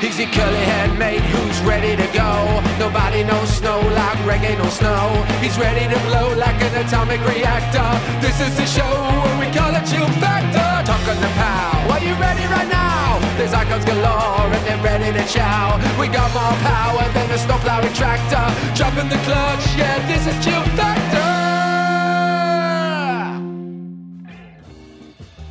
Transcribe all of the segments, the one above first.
He's the curly head mate who's ready to go. Nobody knows snow like reggae no snow. He's ready to blow like an atomic reactor. This is the show where we call it chill factor. Talking the pow. Are you ready right now? There's icons galore and they're ready to chow. We got more power than a snowplow tractor. Dropping the clutch, yeah, this is chill factor.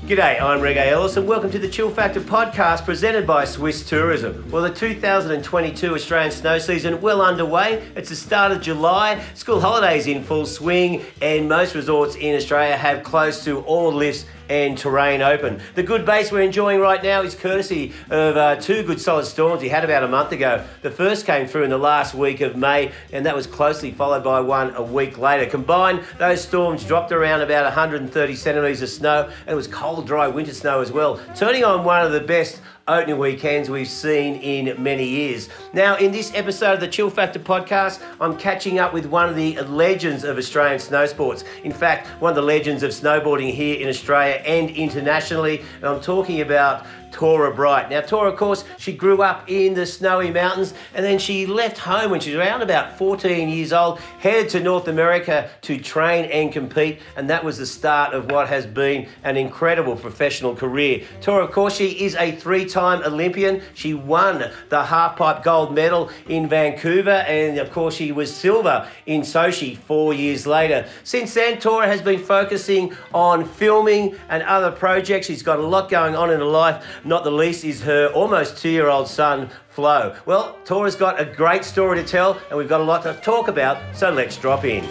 G'day, I'm Reggae Ellis and welcome to the Chill Factor podcast presented by Swiss Tourism. Well, the 2022 Australian snow season well underway. It's the start of July, school holidays in full swing, and most resorts in Australia have close to all lifts and terrain open. The good base we're enjoying right now is courtesy of uh, two good solid storms we had about a month ago. The first came through in the last week of May, and that was closely followed by one a week later. Combined, those storms dropped around about 130 centimetres of snow, and it was cold, dry winter snow as well, turning on one of the best opening weekends we've seen in many years. Now, in this episode of the Chill Factor podcast, I'm catching up with one of the legends of Australian snow sports. In fact, one of the legends of snowboarding here in Australia and internationally. And I'm talking about Torah Bright. Now, Torah, of course, she grew up in the snowy mountains and then she left home when she was around about 14 years old, headed to North America to train and compete, and that was the start of what has been an incredible professional career. Torah, of course, she is a three time Olympian. She won the halfpipe gold medal in Vancouver, and of course, she was silver in Sochi four years later. Since then, Torah has been focusing on filming and other projects. She's got a lot going on in her life. Not the least is her almost two year old son, Flo. Well, Torah's got a great story to tell, and we've got a lot to talk about, so let's drop in.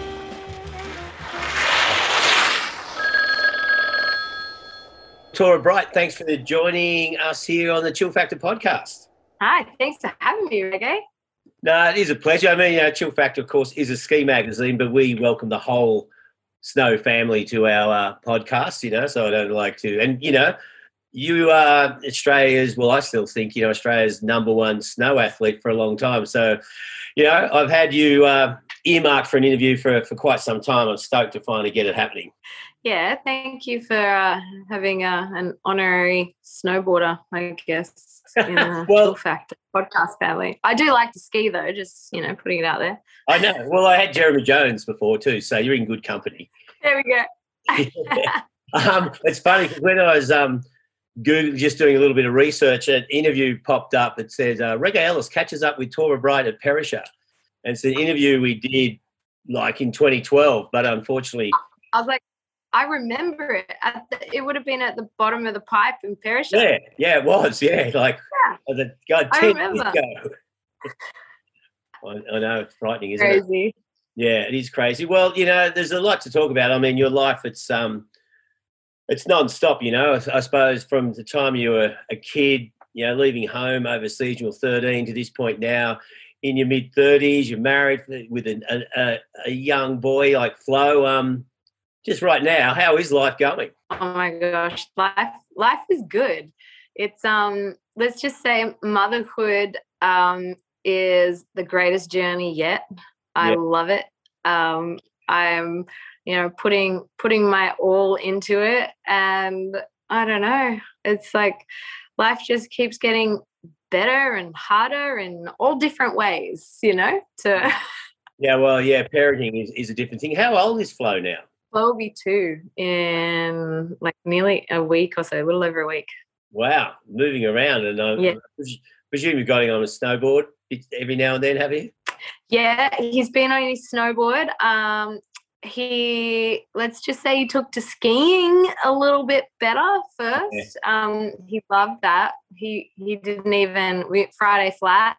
Torah Bright, thanks for joining us here on the Chill Factor podcast. Hi, thanks for having me, Reggae. No, it is a pleasure. I mean, you know, Chill Factor, of course, is a ski magazine, but we welcome the whole snow family to our uh, podcast, you know, so I don't like to, and, you know, you are Australia's, well, I still think, you know, Australia's number one snow athlete for a long time. So, you know, I've had you uh, earmarked for an interview for, for quite some time. I'm stoked to finally get it happening. Yeah, thank you for uh, having uh, an honorary snowboarder, I guess, in well, Factor podcast family. I do like to ski, though, just, you know, putting it out there. I know. Well, I had Jeremy Jones before, too, so you're in good company. There we go. um, it's funny because when I was um, – Google, just doing a little bit of research, an interview popped up. It says uh, Reggae Ellis catches up with Torah Bright at Perisher. And it's an interview we did like in 2012, but unfortunately. I was like, I remember it. The, it would have been at the bottom of the pipe in Perisher. Yeah, yeah, it was. Yeah, like yeah. The, God, 10 I remember. years ago. I, I, know, it's frightening, isn't crazy. it? Yeah, it is crazy. Well, you know, there's a lot to talk about. I mean, your life, it's um, it's non-stop you know. I, suppose from the time you were a kid you know leaving home overseas you were 13 to this point now. In your mid 30s you're married with a, a, a, young boy like flo. Um just right now how is life going? Oh my gosh life life is good. It's um let's just say motherhood um is the greatest journey yet. I yeah. love it. Um i'm you know putting putting my all into it. And i don't know it's like life just keeps getting better and harder in all different ways you know to yeah well yeah parenting is, is a different thing. How old is flo now? Flo will be two in like nearly a week or so a little over a week. Wow moving around and i yeah. presume you're going on a snowboard every now and then have you? Yeah he's been on his snowboard um he let's just say he took to skiing a little bit better first. Um, he loved that. He he didn't even we Friday flat.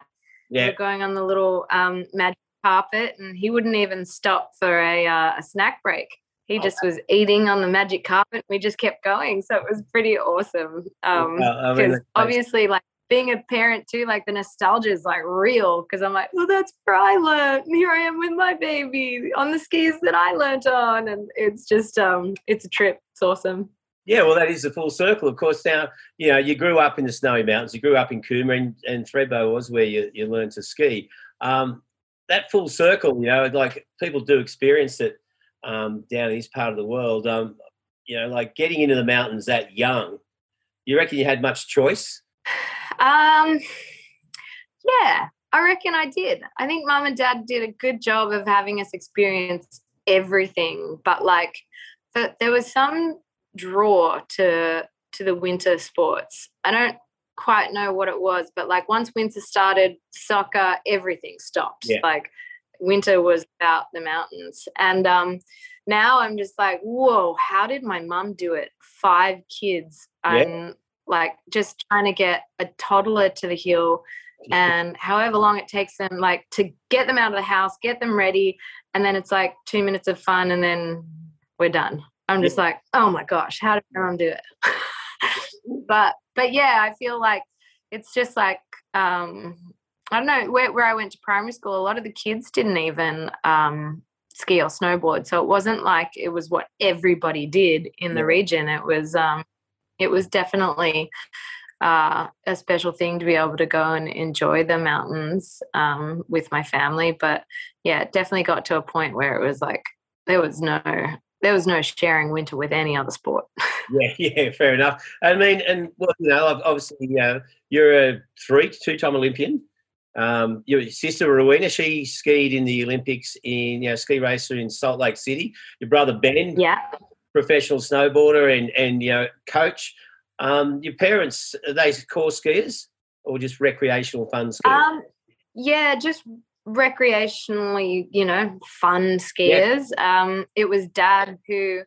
Yeah. We were going on the little um, magic carpet, and he wouldn't even stop for a uh, a snack break. He oh, just was eating on the magic carpet. We just kept going, so it was pretty awesome. Um, because I mean, obviously, like being a parent too, like the nostalgia is like real because I'm like, well, that's where I learned. Here I am with my baby on the skis that I learned on, and it's just um, it's a trip. It's awesome. Yeah, well, that is the full circle. Of course, now you know you grew up in the snowy mountains. You grew up in Cooma, and, and Thredbo was where you, you learned to ski. Um, that full circle, you know, like people do experience it um, down in this part of the world. Um, you know, like getting into the mountains that young. You reckon you had much choice? Um, Yeah, I reckon I did. I think mum and dad did a good job of having us experience everything, but like the, there was some draw to to the winter sports. I don't quite know what it was, but like once winter started, soccer, everything stopped. Yeah. Like winter was about the mountains. And um now I'm just like, whoa, how did my mum do it? Five kids. Yeah. I'm like just trying to get a toddler to the hill and however long it takes them like to get them out of the house get them ready and then it's like two minutes of fun and then we're done. I'm just like oh my gosh how did my mom do it? But but yeah i feel like it's just like um i don't know where, where i went to primary school a lot of the kids didn't even um ski or snowboard. So it wasn't like it was what everybody did in the region. It was um it was definitely uh, a special thing to be able to go and enjoy the mountains um, with my family. But yeah, it definitely got to a point where it was like there was no there was no sharing winter with any other sport. Yeah, yeah, fair enough. I mean, and well, you know, obviously, uh, you're a three, two-time Olympian. Um, your sister Rowena, she skied in the Olympics in, you know, ski racer in Salt Lake City. Your brother Ben, yeah, professional snowboarder and and you know, coach. Um, your parents are they core skiers or just recreational fun skiers? um, yeah, just recreationally, you know, fun skiers. Um, it was dad who.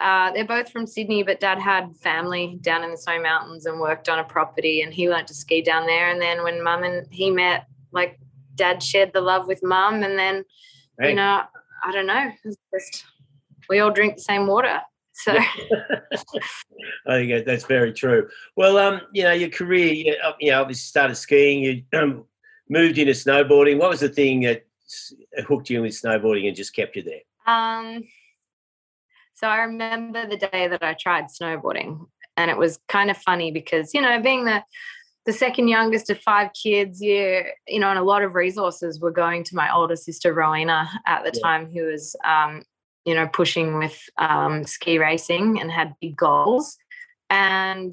Uh, they're both from Sydney, but dad had family down in the Snow Mountains and worked on a property, and he learned to ski down there. And then when mum and he met, like dad shared the love with mum, and then Hey. you know, I don't know, just we all drink the same water. So I think that's very true. Well, um, you know, your career, you you know, obviously started skiing, you um, moved into snowboarding. What was the thing that hooked you with snowboarding and just kept you there? Um, so I remember the day that I tried snowboarding, and it was kind of funny because you know, being the the second youngest of five kids, you you know, and a lot of resources were going to my older sister Rowena at the Yeah. time, who was um, you know pushing with um, ski racing and had big goals, and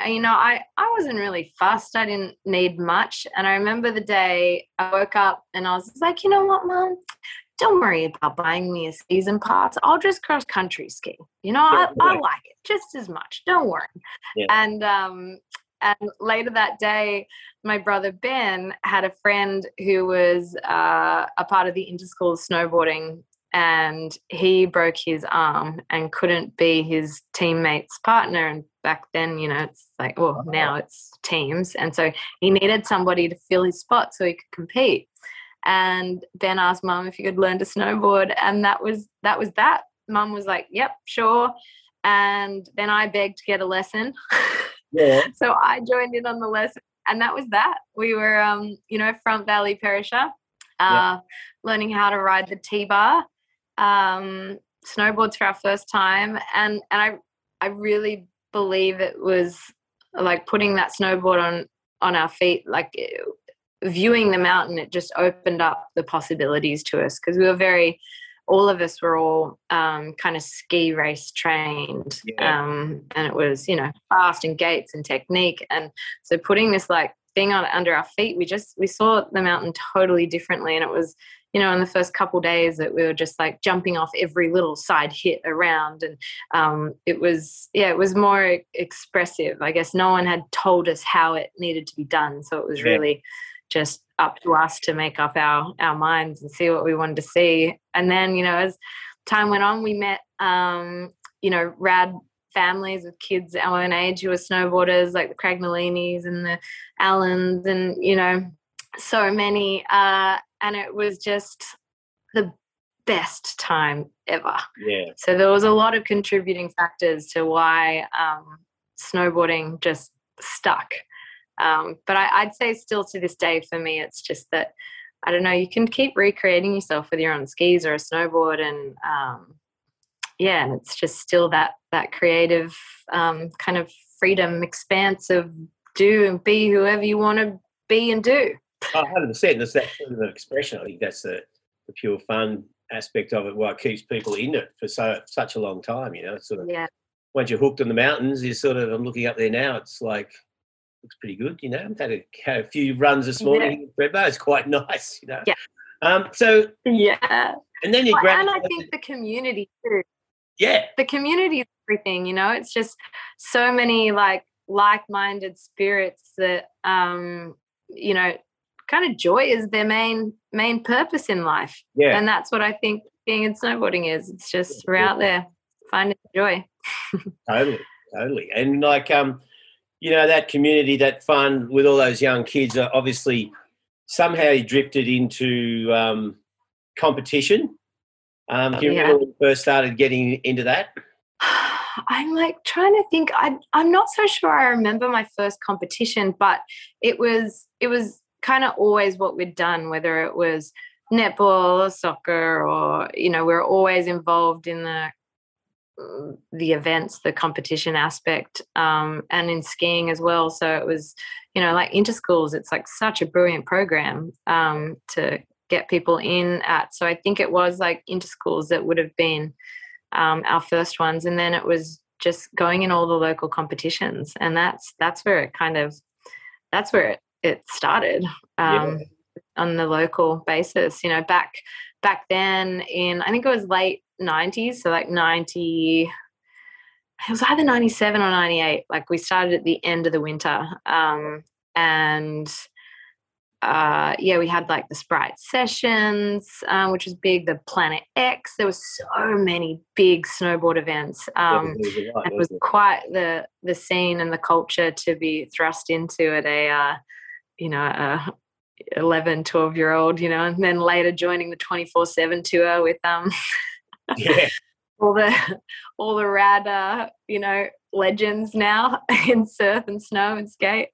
uh, you know, I I wasn't really fussed. I didn't need much, and I remember the day I woke up and I was like, you know what, mom, don't worry about buying me a season pass. I'll just cross country ski. You know, I, I like it just as much. Don't worry. Yeah. And um, and later that day, my brother Ben had a friend who was uh, a part of the interschool snowboarding, and he broke his arm and couldn't be his teammate's partner. And back then, you know, it's like, well, now it's teams, and so he needed somebody to fill his spot so he could compete. And Ben asked mum if he could learn to snowboard and that was that was that. Mum was like yep sure. And then I begged to get a lesson. Yeah. so I joined in on the lesson and that was that. We were um you know front valley perisher uh learning how to ride the T-bar um snowboards for our first time and and I I really believe it was like putting that snowboard on on our feet like viewing the mountain it just opened up the possibilities to us because we were very all of us were all um, kind of ski race trained Yeah. um, and it was you know fast and gates and technique and so putting this like thing on under our feet we just we saw the mountain totally differently and it was you know in the first couple days that we were just like jumping off every little side hit around and um, it was yeah it was more expressive i guess no one had told us how it needed to be done so it was Yeah. really just up to us to make up our our minds and see what we wanted to see and then you know as time went on we met um, you know rad families with kids our own age who were snowboarders like the Craig Nalinis and the Allens and you know so many uh, and it was just the best time ever Yeah. so there was a lot of contributing factors to why um, snowboarding just stuck. Um, but I, I'd say still to this day for me, it's just that I don't know. You can keep recreating yourself whether you're on skis or a snowboard, and um, yeah, and it's just still that that creative um, kind of freedom, expanse of do and be whoever you want to be and do. Oh, 100%. There's that sort of expression. I think that's the, the pure fun aspect of it, what keeps people in it for so such a long time. You know, it's sort of Yeah, once you're hooked on the mountains, you're sort of, I'm looking up there now, it's like looks pretty good. You know, had a, had a few runs this morning. Yeah. Redbar. It's quite nice. You know. Yeah. Um. So. Yeah. And then you well, grab. And I think the community too. Yeah. The community is everything. You know, it's just so many like like-minded spirits that um you know kind of joy is their main main purpose in life. Yeah. And that's what I think being in snowboarding is. It's just we're out there finding joy. totally, totally. And like um, you know, that community, that fun with all those young kids are obviously somehow drifted into um competition. Um, do you Yeah. remember when you first started getting into that? I'm like trying to think. I I'm not so sure. I remember my first competition, but it was it was kind of always what we'd done, whether it was netball or soccer, or you know, we're always involved in the uh, the events, the competition aspect, um, and in skiing as well. So it was, you know, like interschools. It's like such a brilliant program um, to get people in at. So I think it was like interschools that would have been um, our first ones, and then it was just going in all the local competitions, and that's that's where it kind of that's where it, it started um, on the local basis. You know, back back then in I think it was late '90s, so like '90. It was either 97 or 98. Like we started at the end of the winter. Um, and uh, yeah, we had like the Sprite sessions, um, which was big. The Planet X. There were so many big snowboard events. Um, Yeah, and it was quite the the scene and the culture to be thrust into at a uh, you know a 11 12 year old you know and then later joining the 24 7 tour with um yeah. all the all the rad uh, you know legends now in surf and snow and skate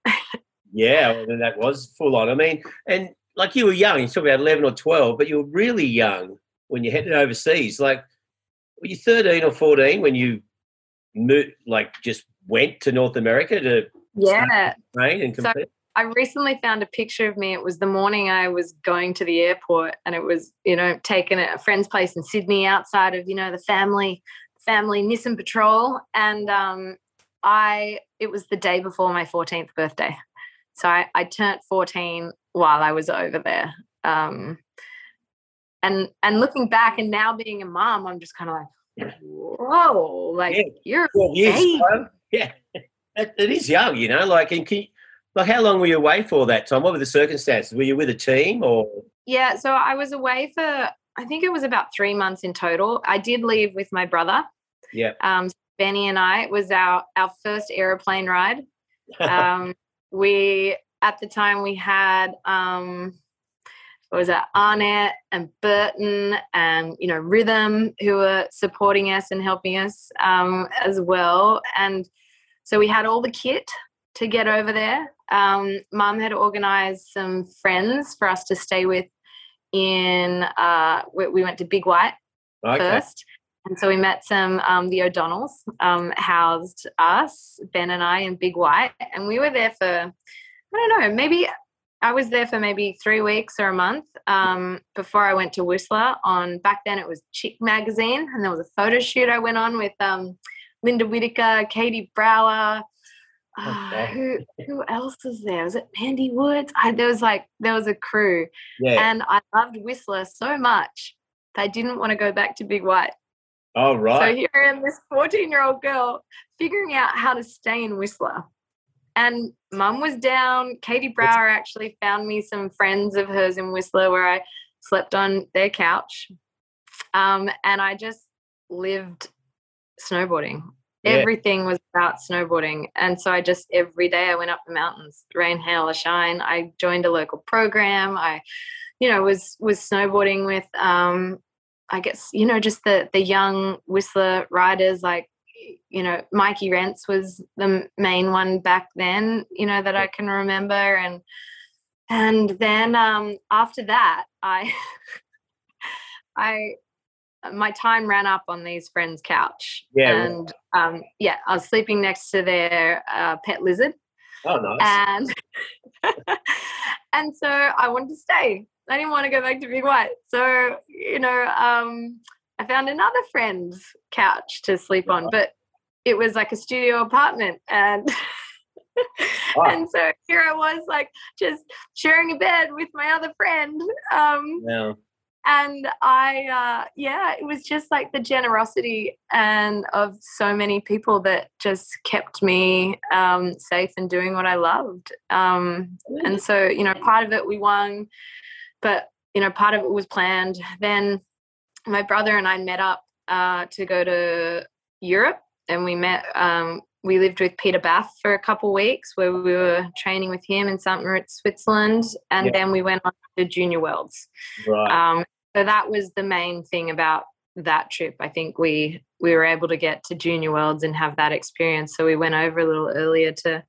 Yeah, well, then that was full on. I mean, and like you were young, you talk about 11 or 12, but you were really young when you headed overseas. Like, were you 13 or 14 when you moved, like, just went to North America to yeah train and So- compete? I recently found a picture of me. It was the morning I was going to the airport, and it was, you know, taken at a friend's place in Sydney, outside of, you know, the family family Nissan Patrol, and um, I. It was the day before my 14th birthday, so I, I turned 14 while I was over there. Um, and and looking back, and now being a mom, I'm just kind of like, whoa, like Yeah. you're 12 years. Hey. Yeah. It is young, you know, like, and can like, how long were you away for that time? What were the circumstances? Were you with a team or? Yeah, so I was away for I think it was about three months in total. I did leave with my brother. Yeah. Um, Benny and I it was our our first aeroplane ride. Um, we at the time we had um, what was that Arnette and Burton and you know Rhythm who were supporting us and helping us um, as well, and so we had all the kit to get over there. Um, Mum had organised some friends for us to stay with in uh, we, we went to Big White okay. first. And so we met some, um, the O'Donnells um, housed us, Ben and I, in Big White. And we were there for, I don't know, maybe I was there for maybe three weeks or a month um, before I went to Whistler on, back then it was Chick Magazine. And there was a photo shoot I went on with um, Linda Whitaker, Katie Brower. Okay. who who else was there? Was it Mandy Woods? I, there was like there was a crew, Yeah. and I loved Whistler so much that I didn't want to go back to Big White. oh, right. So here I am, this 14 year old girl, figuring out how to stay in Whistler. And mum was down. Katie Brower actually found me some friends of hers in Whistler where I slept on their couch. Um, and I just lived snowboarding. Everything was about snowboarding. And so I just, every day I went up the mountains, rain, hail, or shine. I joined a local program. I, you know, was, was snowboarding with, um, I guess, you know, just the, the young Whistler riders like, you know, Mikey Rents was the main one back then, you know, that I can remember. And, and then um, after that, I, I, my time ran up on these friends' couch. Yeah, right. And um, yeah, I was sleeping next to their uh, pet lizard Oh, nice. and and so I wanted to stay. I didn't want to go back to Big White. So you know, um, I found another friend's couch to sleep on, but it was like a studio apartment, and and so here I was, like just sharing a bed with my other friend. Um, Yeah. And I, uh, yeah, it was just like the generosity and of so many people that just kept me um, safe and doing what I loved. Um, and so, you know, part of it we won, but you know, part of it was planned. Then my brother and I met up uh, to go to Europe, and we met. Um, we lived with Peter Bath for a couple weeks, where we were training with him in St. Moritz, Switzerland, and Yeah. then we went on to Junior Worlds. Right. So that was the main thing about that trip. I think we we were able to get to Junior Worlds and have that experience. So we went over a little earlier to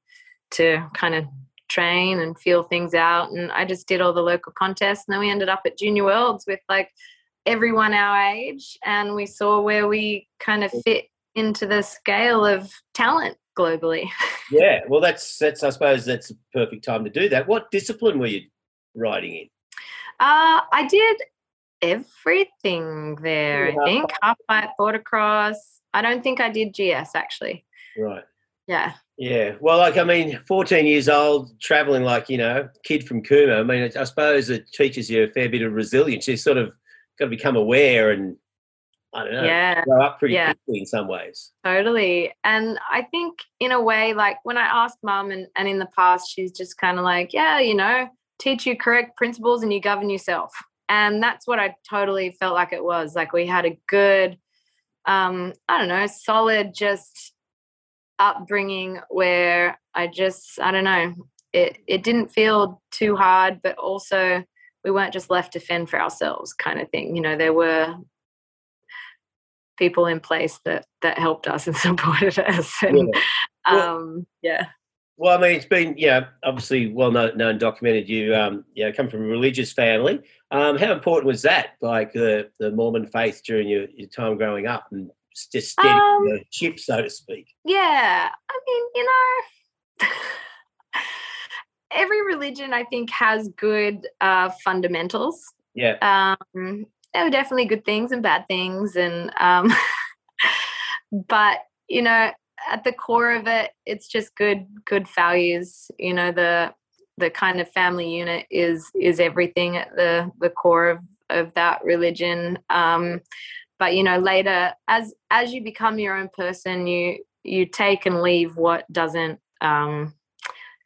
to kind of train and feel things out. And I just did all the local contests, and then we ended up at Junior Worlds with like everyone our age, and we saw where we kind of fit into the scale of talent globally. yeah. Well, that's that's. I suppose that's a perfect time to do that. What discipline were you riding in? Uh, I did everything there. Yeah. I think half pipe, border cross. I don't think I did GS actually. Right. Yeah, Yeah. Well, like I mean, 14 years old, traveling like you know, kid from Cooma. I mean, I suppose it teaches you a fair bit of resilience. You sort of got to become aware and I don't know, yeah, grow up pretty Yeah. quickly in some ways. totally. And I think in a way, like when I asked mum, and, and in the past, she's just kind of like, yeah, you know, teach you correct principles and you govern yourself. And that's what I totally felt like it was. Like we had a good, um, I don't know, solid just upbringing where I just, I don't know, it, it didn't feel too hard, but also we weren't just left to fend for ourselves kind of thing. You know, there were people in place that that helped us and supported us and Yeah. Well- um yeah Well, I mean, it's been yeah, obviously well known, known documented. You um, yeah, come from a religious family. Um, how important was that, like the the Mormon faith during your, your time growing up and just steady Um, the ship, so to speak? yeah i mean you know every religion i think has good uh fundamentals Yeah, um there were definitely good things and bad things and um but you know at the core of it it's just good good values you know the the kind of family unit is is everything at the the core of of that religion um but you know later as as you become your own person you you take and leave what doesn't um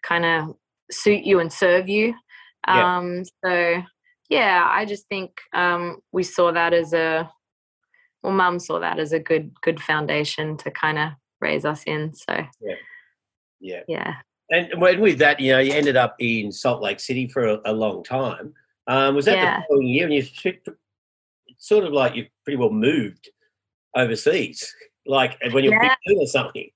kind of suit you and serve you Yeah. um so yeah i just think um we saw that as a well mum saw that as a good good foundation to kind of raise us in so yeah. yeah yeah. And when with that, you know, you ended up in Salt Lake City for a, a long time. Um, was that Yeah. the following year? And you sort of like you pretty well moved overseas, like when you're Yeah. 15 or something.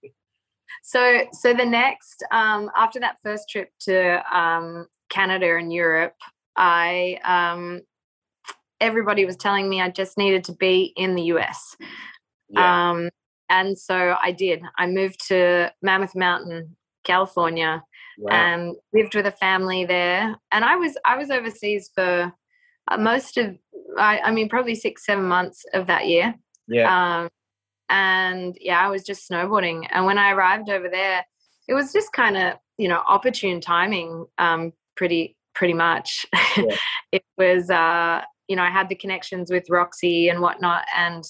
So, so the next um, after that first trip to um, Canada and Europe, I um, everybody was telling me I just needed to be in the US, Yeah. um, and so I did. I moved to Mammoth Mountain, California, wow. and lived with a family there. And I was I was overseas for uh, most of I, I mean probably six seven months of that year. yeah. Um, and yeah, I was just snowboarding. And when I arrived over there, it was just kind of you know opportune timing. Um, pretty pretty much. Yeah. it was uh, you know I had the connections with Roxy and whatnot, and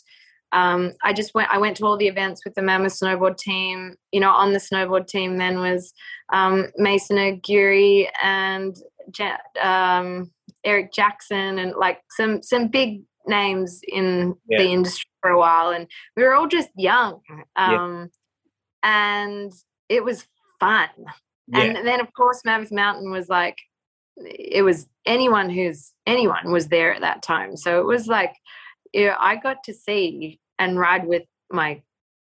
um, I just went. I went to all the events with the Mammoth snowboard team. You know, on the snowboard team then was um, Mason Aguirre and Ja- um, Eric Jackson, and like some some big names in Yeah. the industry for a while, and we were all just young, Yeah. um, and it was fun. yeah. And then of course Mammoth Mountain was like it was anyone who's anyone was there at that time. So it was like you know, I got to see and ride with my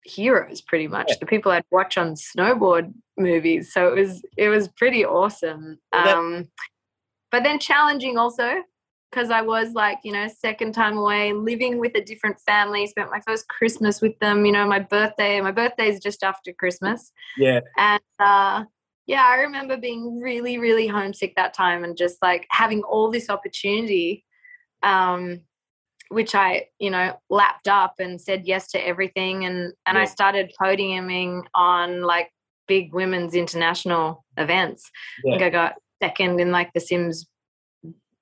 heroes pretty much Yeah. the people I'd watch on snowboard movies. So it was it was pretty awesome. Um but then challenging also because I was like, you know, second time away, living with a different family, spent my first Christmas with them, you know, my birthday, my birthday is just after Christmas. yeah. And uh, yeah, I remember being really, really homesick that time and just like having all this opportunity, um, which I, you know, lapped up and said yes to everything. And, and I started podiuming on like big women's international events. I think I got second in like the Sims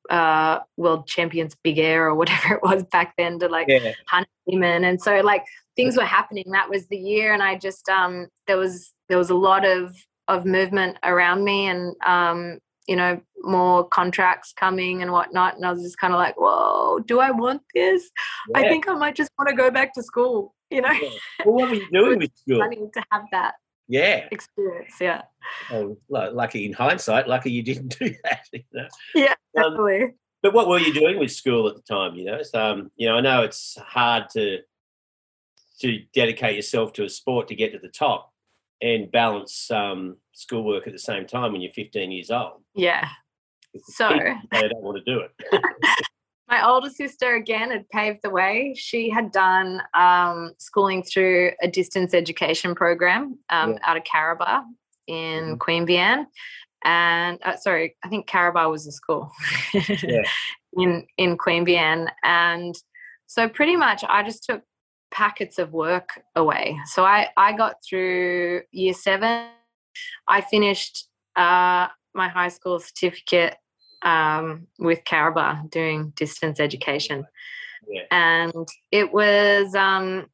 uh world champions big air or whatever it was back then to like Yeah. hundred women and so like things were happening that was the year and i just um there was there was a lot of of movement around me and um you know more contracts coming and whatnot and i was just kind of like whoa do i want this i think i might just want to go back to school you know Yeah. Well, what were you doing with school? funny to have that Yeah. experience yeah Oh, lucky in hindsight, lucky you didn't do that. You know? yeah Um, definitely But what were you doing with school at the time? You know, so, um, you know, I know it's hard to to dedicate yourself to a sport to get to the top and balance um, schoolwork at the same time when you're 15 years old. yeah so They don't want to do it. my older sister again had paved the way she had done um, schooling through a distance education program um, Yeah. out of Karabar in Mhm. Queanbeyan and uh, sorry I think Karabar was the school Yeah. in in Queanbeyan and so pretty much I just took packets of work away so I I got through year 7 I finished uh, my high school certificate um, with Karabar doing distance education. Yeah. And it was, um,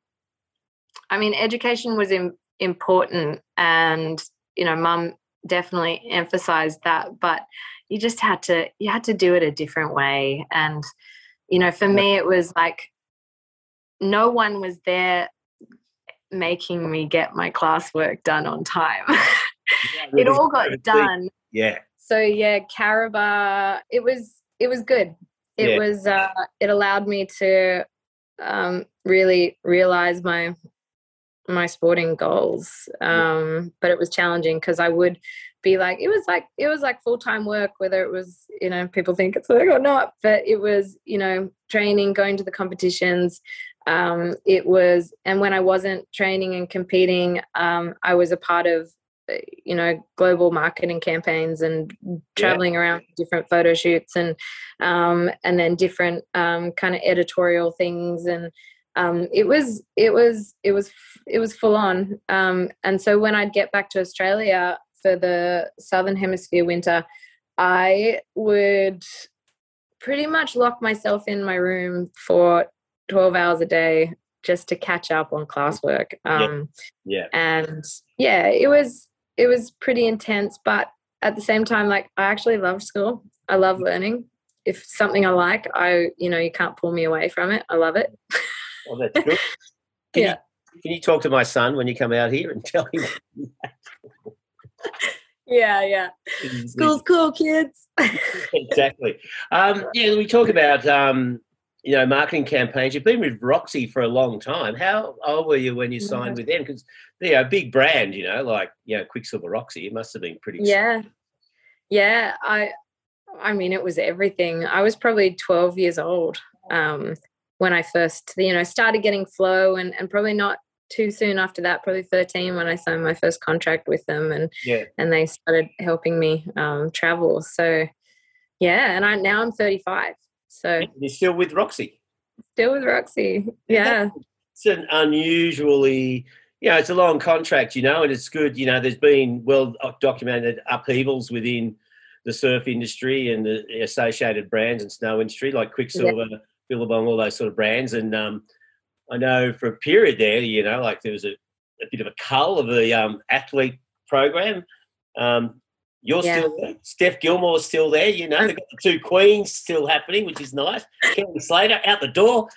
I mean, education was Im- important, and you know, Mum definitely emphasized that. But you just had to, you had to do it a different way. And you know, for me, it was like no one was there making me get my classwork done on time. it all got done Yeah. so yeah Karabar it was it was good it Yeah. was uh it allowed me to um really realize my my sporting goals um but it was challenging because i would be like it was like it was like full-time work whether it was you know people think it's work or not but it was you know training going to the competitions um it was and when i wasn't training and competing um i was a part of uh, you know global marketing campaigns and traveling around different photo shoots and um and then different um kind of editorial things. And um it was it was it was it was full on. Um and so when i'd get back to australia for the southern hemisphere winter i would pretty much lock myself in my room for 12 hours a day just to catch up on classwork um Yeah. and yeah it was it was pretty intense but at the same time like i actually love school i love learning if something i like i you know you can't pull me away from it i love it Well, that's good. Can Yeah. You, can you talk to my son when you come out here and tell him? yeah yeah school's cool kids exactly. Um, yeah, we talk about um, you know marketing campaigns. You've been with Roxy for a long time. How old were you when you signed with them? Because they're a big brand, you know, like you know Quiksilver Roxy. It must have been pretty. yeah yeah i i mean it was everything i was probably 12 years old um when i first you know started getting flow and and probably not too soon after that probably 13 when i signed my first contract with them and Yeah. and they started helping me um travel so yeah and i now i'm 35 so You're still with Roxy. still with roxy yeah It's an unusually, you know, it's a long contract, you know, and it's good. You know, there's been well documented upheavals within the surf industry and the associated brands and snow industry, like Quiksilver, Billabong, all those sort of brands. And um, I know for a period there, you know, like there was a, a bit of a cull of the um, athlete program. Um, you're Yeah. still there. Steph Gilmore's still there. You know, they've got the two queens still happening, which is nice. Kelly Slater out the door.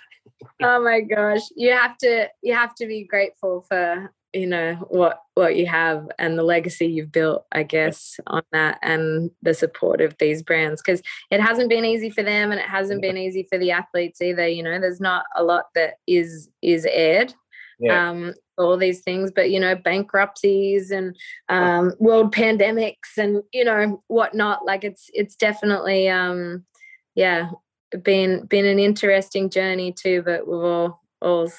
oh my gosh you have to you have to be grateful for you know what what you have and the legacy you've built i guess on that and the support of these brands because it hasn't been easy for them and it hasn't been easy for the athletes either you know there's not a lot that is is aired Yeah. um all these things but you know bankruptcies and um world pandemics and you know whatnot like it's it's definitely um yeah been been an interesting journey too but we've all all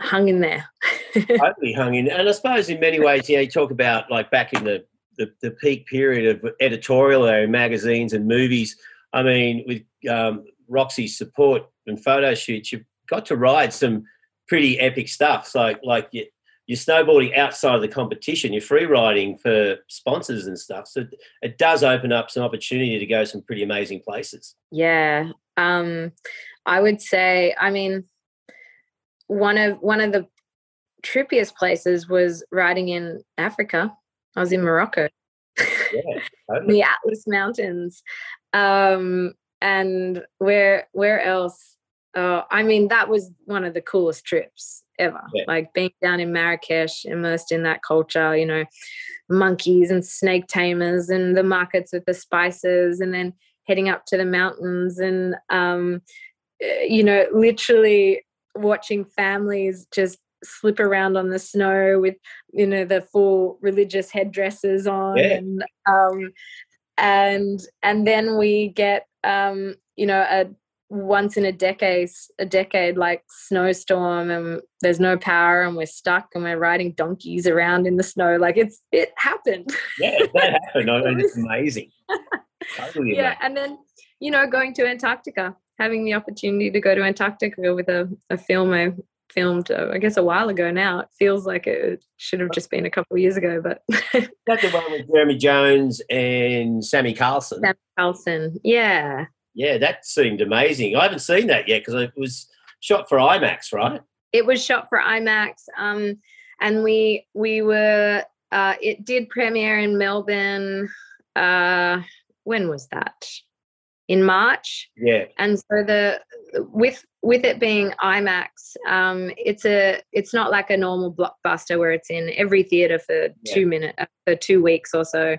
hung in there totally hung in. And I suppose in many ways, know, you talk about like back in the, the, the peak period of editorial area, magazines and movies. I mean, with um, Roxy's support and photo shoots, you've got to ride some pretty epic stuff. So like you, you're snowboarding outside of the competition. You're free riding for sponsors and stuff. So it does open up some opportunity to go some pretty amazing places. Yeah. Um, I would say, I mean, one of one of the trippiest places was riding in Africa. I was in Morocco. Yeah, the Atlas Mountains. Um, and where where else? Uh, I mean, that was one of the coolest trips ever. Yeah. Like being down in Marrakesh, immersed in that culture, you know, monkeys and snake tamers and the markets with the spices, and then heading up to the mountains and, um, eh, you know, literally watching families just slip around on the snow with you know the full religious headdresses on yeah. and um and and then we get um you know a once in a decade a decade like snowstorm and there's no power and we're stuck and we're riding donkeys around in the snow like it's it happened. Yeah that happened i mean it's amazing. Totally yeah amazing. and then you know going to antarctica having the opportunity to go to antarctica with a, a film i filmed uh, i guess a while ago now. It feels like it should have just been a couple of years ago but that's the one with jeremy jones and sammy carlson. Sammy carlson yeah yeah, that seemed amazing. I haven't seen that yet because it was shot for IMAX, right? It was shot for IMAX, um, and we we were. Uh, it did premiere in Melbourne. Uh, when was that? In March. Yeah. And so the with with it being IMAX, um, it's a it's not like a normal blockbuster where it's in every theater for yeah. two minutes uh, for two weeks or so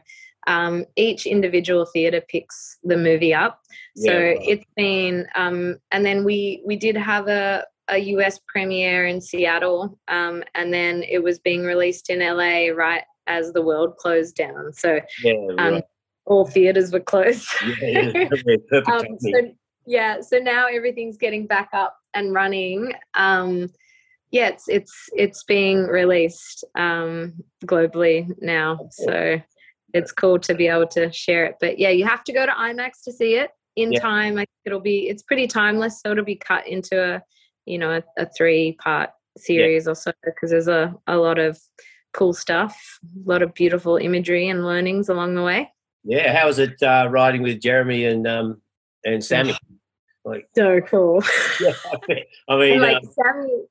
um, each individual theatre picks the movie up. So yeah, it's been, um, and then we we did have a a US premiere in Seattle, um, and then it was being released in LA right as the world closed down. So yeah, um, right. all theaters were closed. yeah, um, so, yeah, so now everything's getting back up and running. Um, yeah, it's it's it's being released um, globally now. So it's cool to be able to share it. But yeah, you have to go to IMAX to see it in yeah. time. I think it'll be it's pretty timeless, so it'll be cut into a you know a, a three part series yeah. or so because there's a, a lot of cool stuff, a lot of beautiful imagery and learnings along the way. Yeah, how was it uh, riding with Jeremy and um and Sammy? Like so cool. yeah, I mean, and like um, Sammy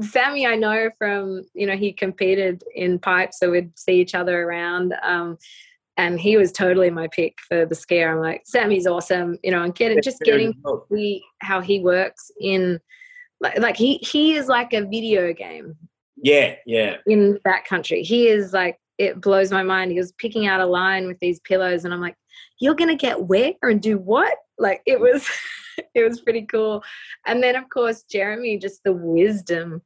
Sammy, I know from you know he competed in pipe, so we'd see each other around. Um, and he was totally my pick for the scare. I'm like, Sammy's awesome, you know, and getting just getting see how he works in like, like he he is like a video game. Yeah, yeah. In that country, he is like it blows my mind. He was picking out a line with these pillows, and I'm like, you're gonna get where and do what? Like it was. it was pretty cool. And then of course Jeremy, just the wisdom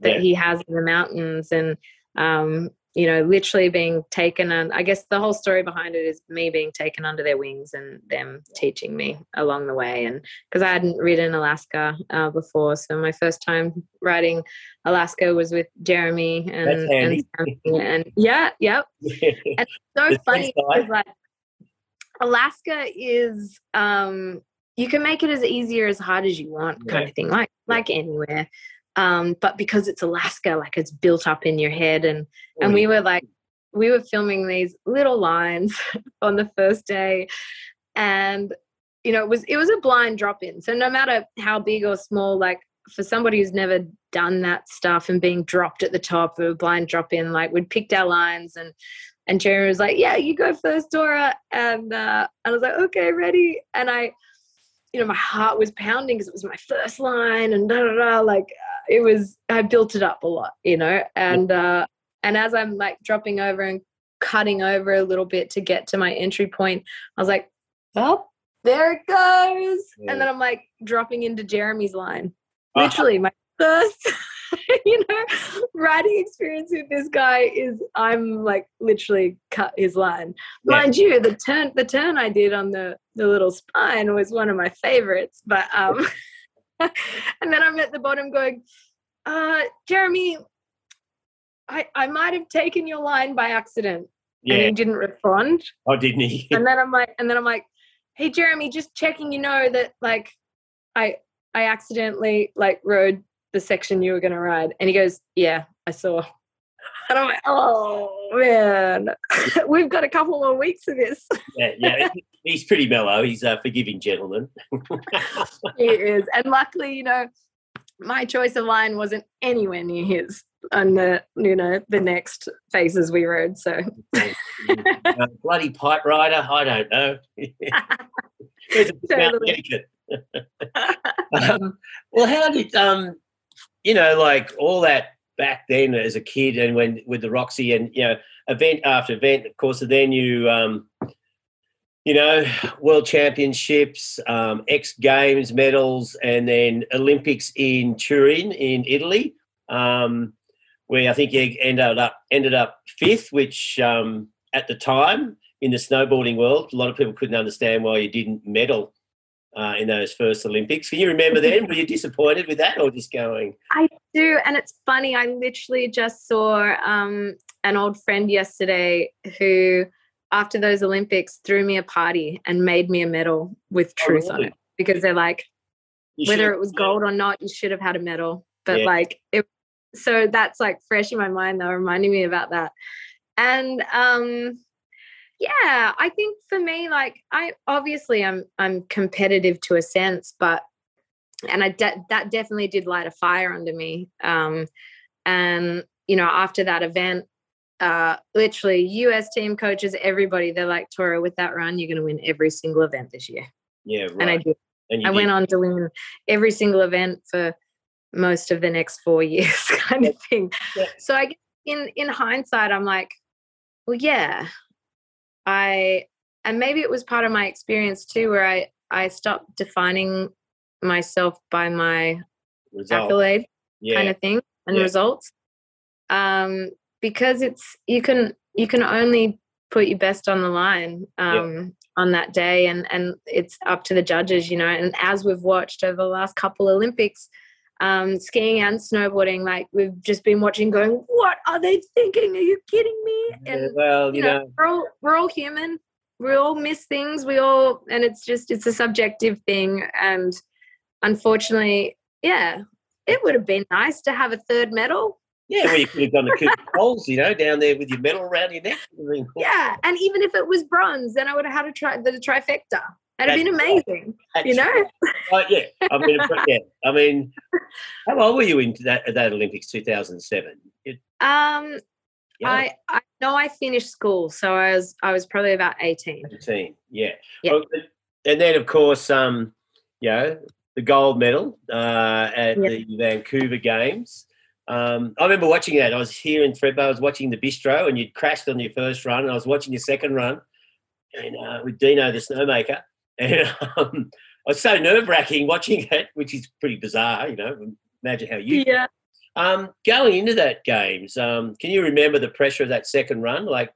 that yeah. he has in the mountains and um, you know, literally being taken and I guess the whole story behind it is me being taken under their wings and them teaching me along the way. And because I hadn't ridden Alaska uh, before, so my first time riding Alaska was with Jeremy and and, and, yeah, yep. and so funny because like Alaska is um you can make it as easy or as hard as you want kind yeah. of thing like like anywhere um, but because it's alaska like it's built up in your head and and we were like we were filming these little lines on the first day and you know it was it was a blind drop in so no matter how big or small like for somebody who's never done that stuff and being dropped at the top of a blind drop in like we'd picked our lines and and Jeremy was like, "Yeah, you go first, Dora." And uh, I was like, "Okay, ready." And I you know, my heart was pounding because it was my first line and da da da. Like it was, I built it up a lot, you know, and uh, and as I'm like dropping over and cutting over a little bit to get to my entry point, I was like, oh, there it goes, yeah. and then I'm like dropping into Jeremy's line, uh-huh. literally my first you know, writing experience with this guy is I'm like literally cut his line. Yeah. Mind you, the turn the turn I did on the the little spine was one of my favorites. But um and then I'm at the bottom going, uh, Jeremy, I, I might have taken your line by accident. Yeah. And he didn't respond. Oh, didn't he? and then I'm like, and then I'm like, hey Jeremy, just checking you know that like I I accidentally like rode the section you were going to ride? And he goes, Yeah, I saw. And I'm like, oh man, we've got a couple more weeks of this. Yeah, yeah. He's pretty mellow. He's a forgiving gentleman. he is. And luckily, you know, my choice of line wasn't anywhere near his on the you know the next faces we rode so uh, bloody pipe rider i don't know um, well how did um you know like all that back then as a kid and when with the roxy and you know event after event of course then you um you know, world championships, um, X Games medals, and then Olympics in Turin in Italy, um, where I think you ended up ended up fifth, which um, at the time in the snowboarding world, a lot of people couldn't understand why you didn't medal uh, in those first Olympics. Can you remember then? Were you disappointed with that, or just going? I do, and it's funny. I literally just saw um, an old friend yesterday who after those Olympics threw me a party and made me a medal with oh, truth oh, really? on it because they're like, you whether it was gold or not, you should have had a medal. But yeah. like it, so that's like fresh in my mind. They're reminding me about that. And um, yeah, I think for me, like I obviously I'm I'm competitive to a sense, but and I de- that definitely did light a fire under me. Um, and you know, after that event, uh, literally US team coaches, everybody, they're like, Torah, with that run, you're going to win every single event this year. Yeah, right. And I did. And I did. went on to win every single event for most of the next four years, kind of thing. Yeah. So I guess in in hindsight, I'm like, well, yeah, I and maybe it was part of my experience too, where I I stopped defining myself by my Result. accolade yeah. kind of thing and yeah. results. Um, because it's you can you can only put your best on the line um, yeah. on that day and and it's up to the judges you know and as we've watched over the last couple olympics um, skiing and snowboarding like we've just been watching going what are they thinking? Are you kidding me? And well you, you know, know, we're all we're all human. We all miss things. We all and it's just it's a subjective thing. And unfortunately yeah it would have been nice to have a third medal. Yeah, well, you could have done the Cooper Coles, you know, down there with your medal around your neck. Yeah, and even if it was bronze, then I would have had a tri- the trifecta. That'd have been amazing, you know. Right. Yeah, I mean, yeah, I mean, how old were you in that that Olympics, two thousand seven? Um, yeah. I I know I finished school, so I was I was probably about eighteen. Eighteen, yeah. yeah. Well, and then of course, um, you know, the gold medal uh, at the Vancouver Games. Um, I remember watching that. I was here in Thredbo. I was watching the bistro, and you'd crashed on your first run. And I was watching your second run, and uh, with Dino the snowmaker, and um, I was so nerve wracking watching it, which is pretty bizarre. You know, imagine how you. Yeah. Um, going into that games, um, can you remember the pressure of that second run? Like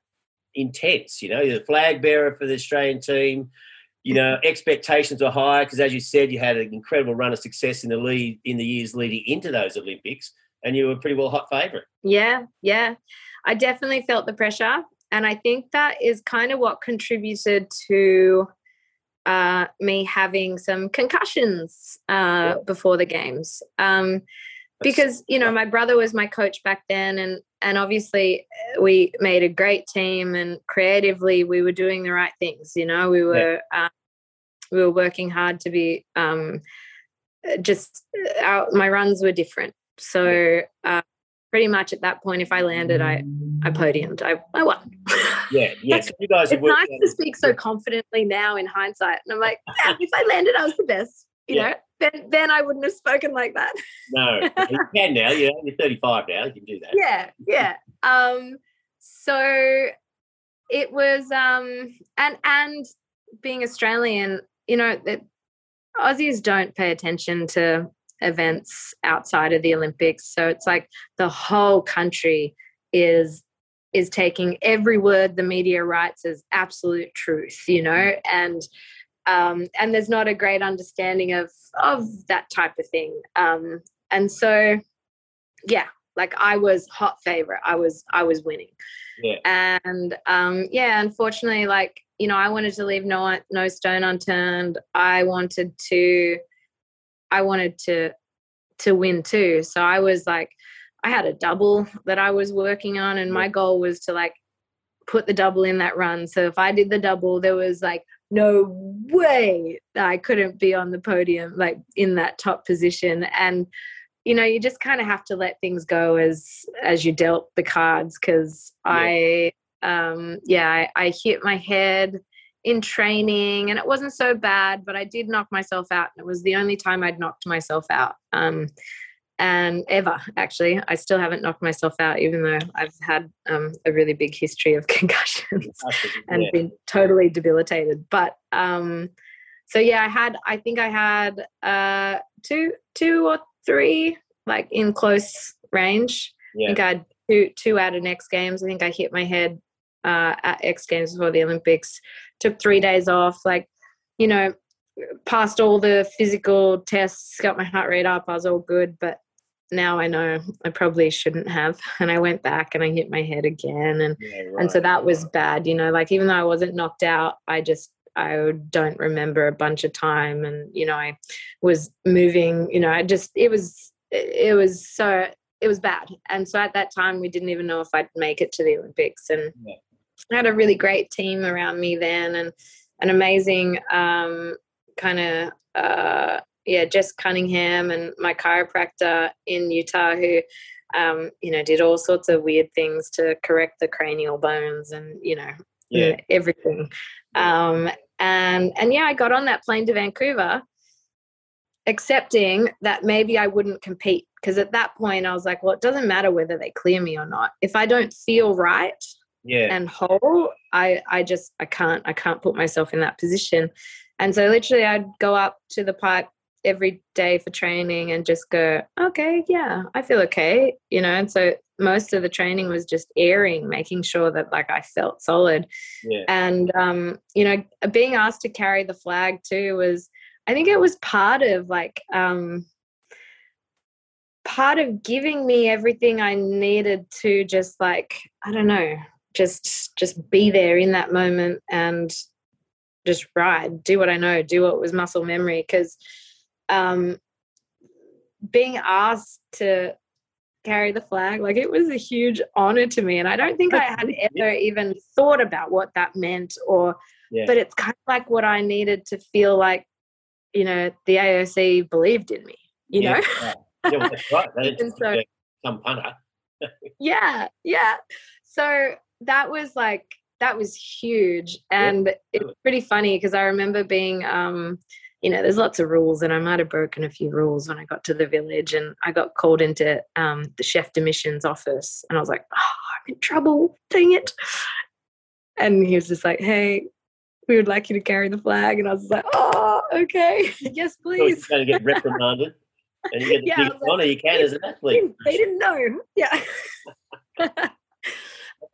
intense. You know, you're the flag bearer for the Australian team. You know, expectations were high because, as you said, you had an incredible run of success in the lead in the years leading into those Olympics and you were pretty well hot favorite. Yeah, yeah. I definitely felt the pressure. And I think that is kind of what contributed to uh, me having some concussions uh, yeah. before the games. Um, because you know my brother was my coach back then and and obviously uh, we made a great team and creatively we were doing the right things you know we were yeah. uh, we were working hard to be um, uh, just our, my runs were different so uh, pretty much at that point, if I landed, I I podiumed. I, I won. Yeah, yes. you guys. it's nice to speak so confidently now in hindsight, and I'm like, yeah, if I landed, I was the best. You yeah. know, then then I wouldn't have spoken like that. no, you can now. You know, you're 35 now. You can do that. Yeah, yeah. Um, so it was um, and and being Australian, you know, that Aussies don't pay attention to events outside of the Olympics. So it's like the whole country is is taking every word the media writes as absolute truth, you know, and um, and there's not a great understanding of of that type of thing. Um, and so, yeah, like I was hot favorite. I was I was winning. Yeah. And um, yeah, unfortunately, like you know, I wanted to leave no no stone unturned. I wanted to I wanted to to win too. So I was like, I had a double that I was working on, and my goal was to like put the double in that run. So if I did the double, there was like no way that I couldn't be on the podium, like in that top position. And you know, you just kind of have to let things go as as you dealt the cards. Because yeah. I, um, yeah, I, I hit my head in training and it wasn't so bad but i did knock myself out and it was the only time i'd knocked myself out um, and ever actually. I still haven't knocked myself out even though i've had um, a really big history of concussions and yeah. been totally debilitated. But um, so yeah i had i think i had uh, two two or three like in close range. Yeah. i think i had two two out of next games. I think i hit my head uh, at x games before the olympics. Took three days off like you know passed all the physical tests got my heart rate up i was all good. But now I know I probably shouldn't have. And I went back and I hit my head again. And yeah, right. and so that was bad, you know, like even though I wasn't knocked out, I just I don't remember a bunch of time. And, you know, I was moving, you know, I just it was it was so it was bad. And so at that time we didn't even know if I'd make it to the Olympics. And yeah. I had a really great team around me then and an amazing um kind of uh yeah, Jess Cunningham and my chiropractor in Utah who um, you know, did all sorts of weird things to correct the cranial bones and, you know, yeah. everything. Um, and and yeah, I got on that plane to Vancouver accepting that maybe I wouldn't compete because at that point I was like, well, it doesn't matter whether they clear me or not. If I don't feel right yeah. and whole, I I just I can't I can't put myself in that position. And so literally I'd go up to the pipe every day for training and just go, okay, yeah, I feel okay, you know. And so most of the training was just airing, making sure that like I felt solid. Yeah. And um, you know, being asked to carry the flag too was, I think it was part of like um, part of giving me everything I needed to just like I don't know, just just be there in that moment and just ride, do what I know, do what was muscle memory because um, being asked to carry the flag, like it was a huge honor to me. And I don't think I had ever even thought about what that meant or, yeah. but it's kind of like what I needed to feel like, you know, the AOC believed in me, you yeah, know? Yeah, yeah well, that's right. That so, some punter. yeah, yeah. So that was like, that was huge. And it's pretty funny because I remember being, um, you know, there's lots of rules, and I might have broken a few rules when I got to the village. And I got called into um, the chef de mission's office, and I was like, "Oh, I'm in trouble! Dang it!" And he was just like, "Hey, we would like you to carry the flag," and I was like, "Oh, okay, yes, please." So you're going to get reprimanded, and you get the yeah, big honor you can as an athlete. They didn't know, yeah.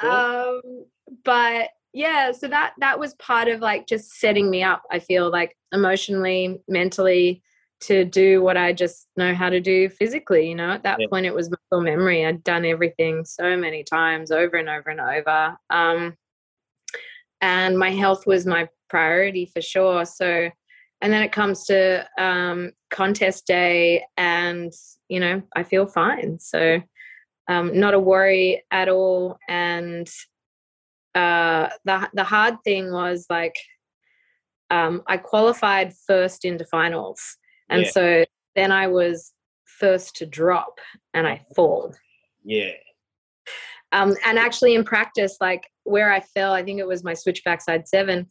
um, but yeah so that that was part of like just setting me up i feel like emotionally mentally to do what i just know how to do physically you know? At that yeah. point it was muscle memory. I'd done everything so many times over and over and over um, and my health was my priority for sure. So and then it comes to um, contest day and you know i feel fine. So um, not a worry at all and uh, the the hard thing was like um, I qualified first into finals, and yeah. so then I was first to drop, and I fall. Yeah. Um, and actually, in practice, like where I fell, I think it was my switchback side seven.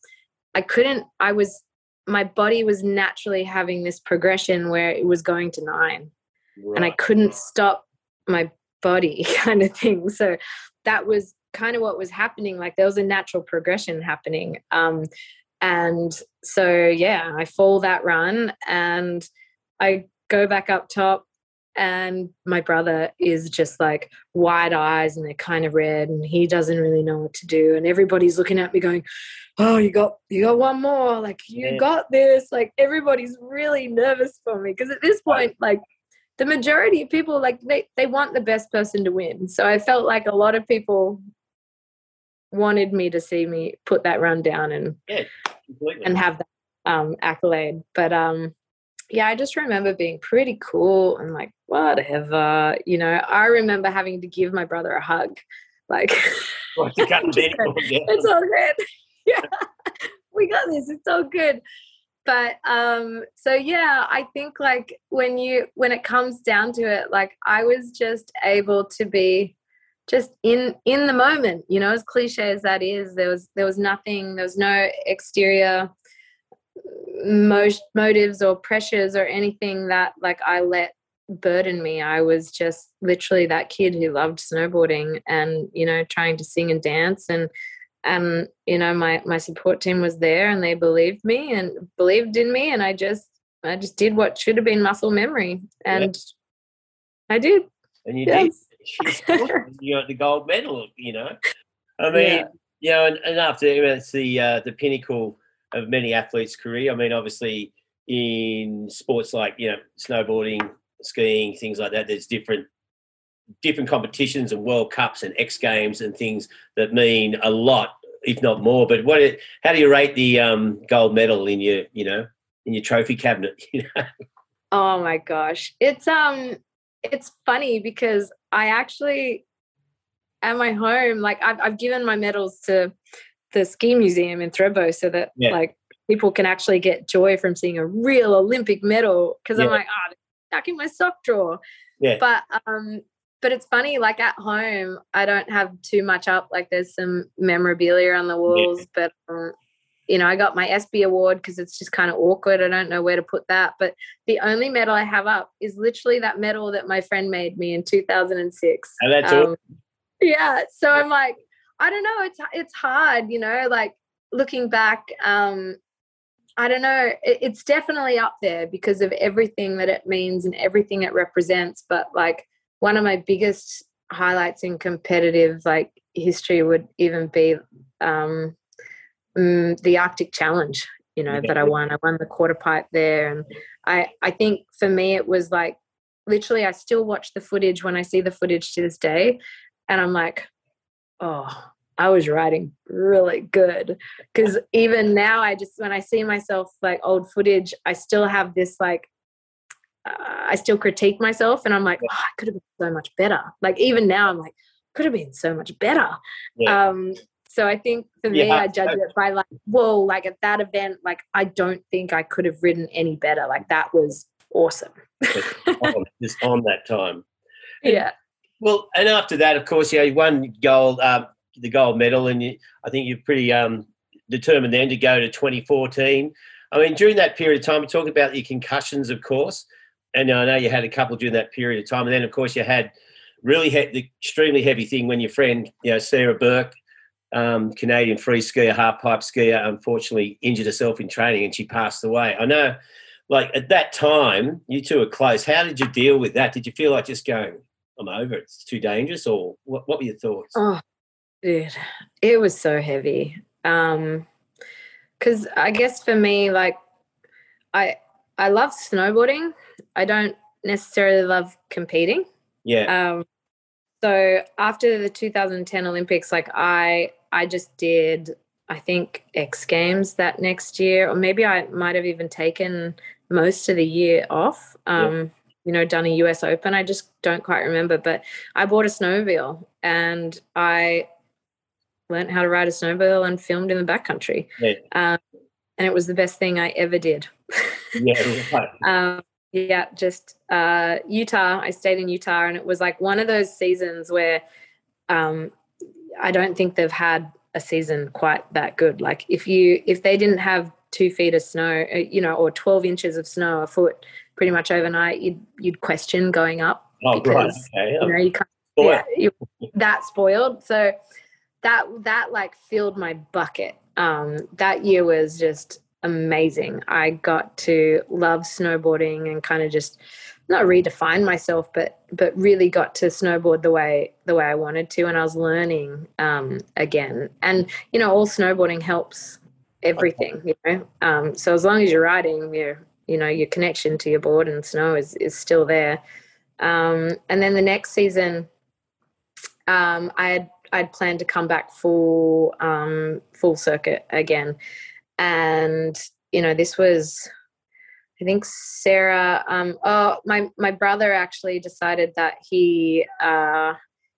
I couldn't. I was my body was naturally having this progression where it was going to nine, right. and I couldn't stop my body, kind of thing. So that was kind of what was happening like there was a natural progression happening um, and so yeah i fall that run and i go back up top and my brother is just like wide eyes and they're kind of red and he doesn't really know what to do and everybody's looking at me going oh you got you got one more like you yeah. got this like everybody's really nervous for me because at this point like the majority of people like they, they want the best person to win so i felt like a lot of people wanted me to see me put that run down and yeah, and have that um, accolade. But um, yeah, I just remember being pretty cool and like, whatever. You know, I remember having to give my brother a hug. Like, it's all good. Yeah, we got this. It's all good. But um, so yeah, I think like when you when it comes down to it, like I was just able to be just in in the moment you know as cliche as that is there was there was nothing there was no exterior uh, mo- motives or pressures or anything that like i let burden me i was just literally that kid who loved snowboarding and you know trying to sing and dance and and you know my my support team was there and they believed me and believed in me and i just i just did what should have been muscle memory and yeah. i did and you yes. did you got the gold medal, you know. I mean, yeah. you know, and, and after it's the uh, the pinnacle of many athletes' career. I mean, obviously in sports like you know snowboarding, skiing, things like that. There's different different competitions and World Cups and X Games and things that mean a lot, if not more. But what? How do you rate the um, gold medal in your you know in your trophy cabinet? You know. Oh my gosh, it's um it's funny because I actually at my home, like I've, I've given my medals to the ski museum in Thredbo so that yeah. like people can actually get joy from seeing a real Olympic medal. Cause yeah. I'm like, oh, stuck in my sock drawer. Yeah. But um, but it's funny, like at home, I don't have too much up. Like there's some memorabilia on the walls, yeah. but um, you know, I got my SB award because it's just kind of awkward. I don't know where to put that. But the only medal I have up is literally that medal that my friend made me in 2006. And that's um, Yeah. So I'm like, I don't know. It's it's hard, you know. Like looking back, um, I don't know. It, it's definitely up there because of everything that it means and everything it represents. But like one of my biggest highlights in competitive like history would even be um, um, the Arctic Challenge, you know, that I won. I won the quarter pipe there. And I, I think for me, it was like literally, I still watch the footage when I see the footage to this day. And I'm like, oh, I was riding really good. Because even now, I just, when I see myself like old footage, I still have this like, uh, I still critique myself and I'm like, oh, I could have been so much better. Like even now, I'm like, could have been so much better. Yeah. Um, so I think for me, yeah. I judge it by like, whoa, like at that event, like I don't think I could have ridden any better. Like that was awesome. just on that time. Yeah. Well, and after that, of course, you, you won gold, um, the gold medal, and you, I think you're pretty um, determined then to go to 2014. I mean, during that period of time, we talked about your concussions, of course, and I know you had a couple during that period of time, and then of course you had really he- the extremely heavy thing when your friend, you know, Sarah Burke um, Canadian free skier, half pipe skier, unfortunately injured herself in training and she passed away. I know, like at that time, you two were close. How did you deal with that? Did you feel like just going, I'm over, it's too dangerous, or what, what were your thoughts? Oh, dude, it was so heavy. Um, because I guess for me, like, I I love snowboarding. I don't necessarily love competing. Yeah. Um, so after the 2010 Olympics, like I I just did, I think, X Games that next year, or maybe I might have even taken most of the year off. Um, yeah. You know, done a US Open. I just don't quite remember, but I bought a snowmobile and I learned how to ride a snowmobile and filmed in the backcountry. Yeah. Um, and it was the best thing I ever did. yeah, right. um, yeah, just uh, Utah. I stayed in Utah, and it was like one of those seasons where um, I don't think they've had a season quite that good. Like if you if they didn't have two feet of snow, uh, you know, or twelve inches of snow a foot, pretty much overnight, you'd you'd question going up oh, because right. okay. you know you can't. Yeah, you, that spoiled. So that that like filled my bucket. Um, that year was just amazing. I got to love snowboarding and kind of just not redefine myself, but but really got to snowboard the way the way I wanted to, and I was learning um, again. And you know, all snowboarding helps everything. You know, um, so as long as you're riding, your you know your connection to your board and snow is is still there. Um, and then the next season, um, I had I'd planned to come back full um, full circuit again, and you know this was I think Sarah. Um, oh, my my brother actually decided that he uh,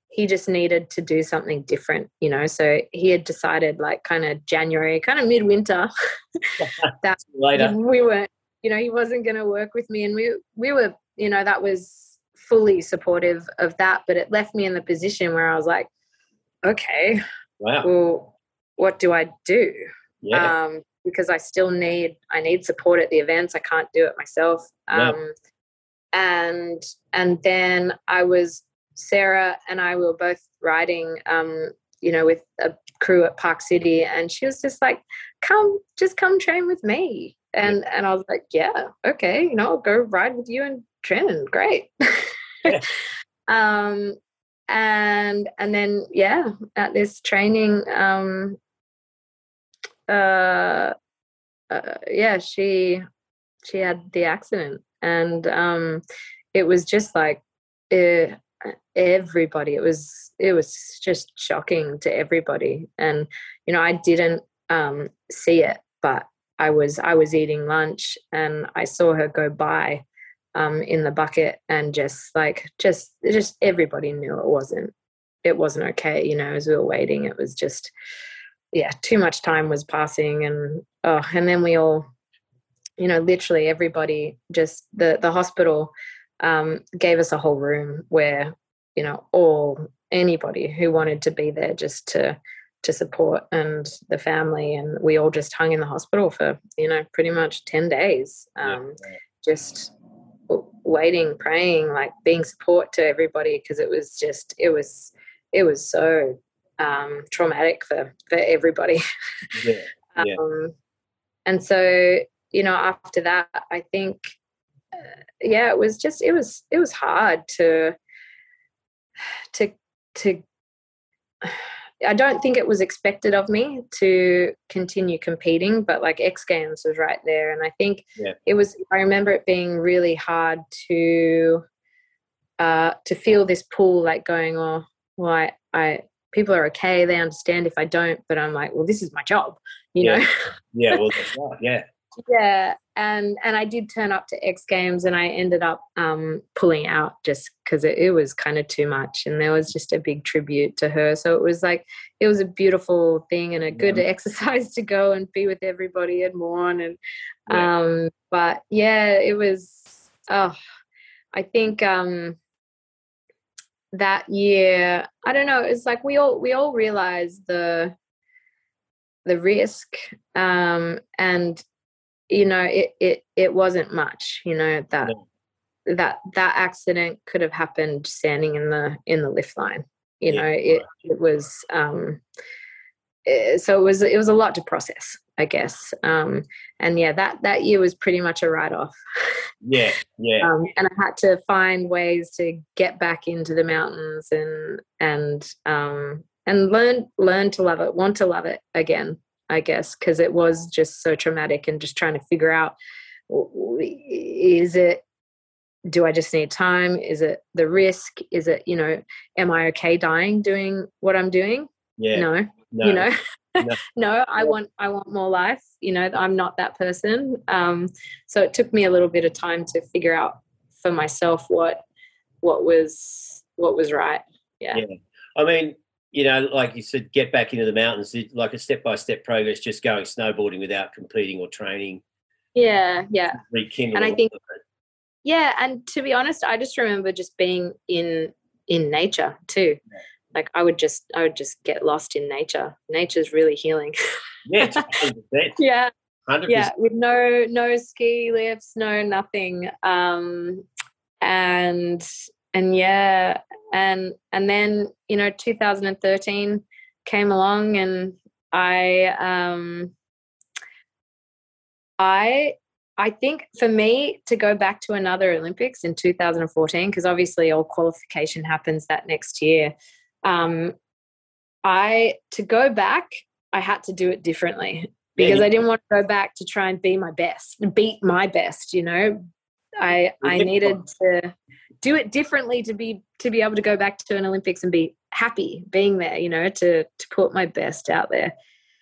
he just needed to do something different, you know. So he had decided, like, kind of January, kind of midwinter, that Later. we weren't, you know, he wasn't going to work with me, and we we were, you know, that was fully supportive of that. But it left me in the position where I was like, okay, Wow. well, what do I do? Yeah. um, because I still need I need support at the events. I can't do it myself. Yeah. Um, and and then I was Sarah and I were both riding, um, you know, with a crew at Park City, and she was just like, "Come, just come train with me." And and I was like, "Yeah, okay, you know, I'll go ride with you and Trenton. Great." Yeah. um, and and then yeah, at this training, um, uh, uh, yeah, she she had the accident, and um, it was just like eh, everybody. It was it was just shocking to everybody, and you know I didn't um, see it, but I was I was eating lunch and I saw her go by um, in the bucket, and just like just just everybody knew it wasn't it wasn't okay. You know, as we were waiting, it was just yeah, too much time was passing, and oh, and then we all, you know, literally everybody just the the hospital um, gave us a whole room where you know all anybody who wanted to be there just to to support and the family and we all just hung in the hospital for you know pretty much 10 days um, just waiting praying like being support to everybody because it was just it was it was so um, traumatic for for everybody yeah. Yeah. um, and so you know after that i think uh, yeah it was just it was it was hard to to to i don't think it was expected of me to continue competing but like x games was right there and i think Yeah. it was i remember it being really hard to uh to feel this pull like going oh well i, I people are okay they understand if i don't but i'm like well this is my job you Yeah. know Yeah. Well, right. Yeah. yeah and and i did turn up to x games and i ended up um pulling out just because it, it was kind of too much and there was just a big tribute to her so it was like it was a beautiful thing and a good exercise to go and be with everybody and mourn and Yeah. um but yeah it was oh i think um that year i don't know it's like we all we all realize the the risk um and you know it it it wasn't much you know that that that accident could have happened standing in the in the lift line. You Yeah, know it it was um so it was it was a lot to process i guess um and yeah that that year was pretty much a write off Yeah. Yeah. um, and I had to find ways to get back into the mountains and and um, and learn learn to love it, want to love it again. I guess because it was just so traumatic, and just trying to figure out is it do I just need time? Is it the risk? Is it you know am I okay dying doing what I'm doing? Yeah. No, No. you know No. no i want i want more life you know i'm not that person um so it took me a little bit of time to figure out for myself what what was what was right yeah Yeah. I mean, you know, like you said, get back into the mountains, like a step by step progress, just going snowboarding without competing or training, yeah yeah rekindle. And I think- yeah and to be honest i just remember just being in in nature too like i would just i would just get lost in nature nature's really healing yeah, 100%. yeah 100%. yeah with no no ski lifts no nothing um and and yeah and and then you know 2013 came along and i um i i think for me to go back to another olympics in 2014 because obviously all qualification happens that next year um i to go back i had to do it differently because Yeah, I didn't want to go back to try and be my best, beat my best. You know, I I needed to do it differently to be to be able to go back to an Olympics and be happy being there. You know, to to put my best out there.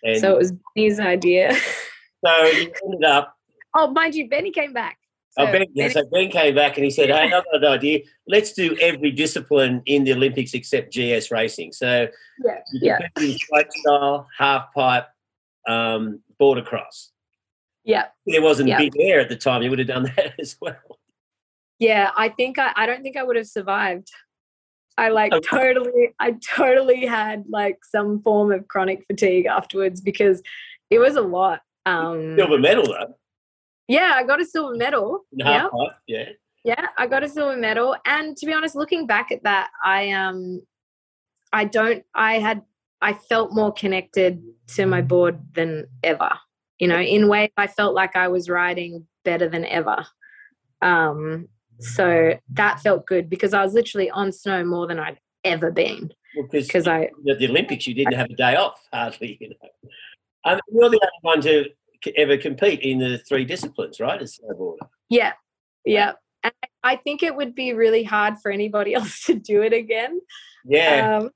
And so it was Benny's idea. so you ended up, oh, mind you, Benny came back. Oh, So ben, yeah, so Ben came back and he said, "Hey, I've got an idea. Let's do every discipline in the Olympics except GS racing." So yeah, yeah, straight style, half pipe, um, border cross. yeah. There wasn't Yeah. big air at the time. You would have done that as well. Yeah, I think I, I don't think I would have survived. I like Oh. totally I totally had like some form of chronic fatigue afterwards because it was a lot. Um Silver medal though. Yeah, I got a silver medal. Yeah. pipe. Yeah. Yeah, I got a silver medal. And to be honest, looking back at that, I um I don't I had I felt more connected to my board than ever. You know, in ways I felt like I was riding better than ever. Um so that felt good because I was literally on snow more than I'd ever been. Because Because I at the Olympics, you didn't have a day off hardly. You know, um, you're the only one to ever compete in the three disciplines, right? As snowboarder. yeah, yeah. And I- think it would be really hard for anybody else to do it again. Yeah. Um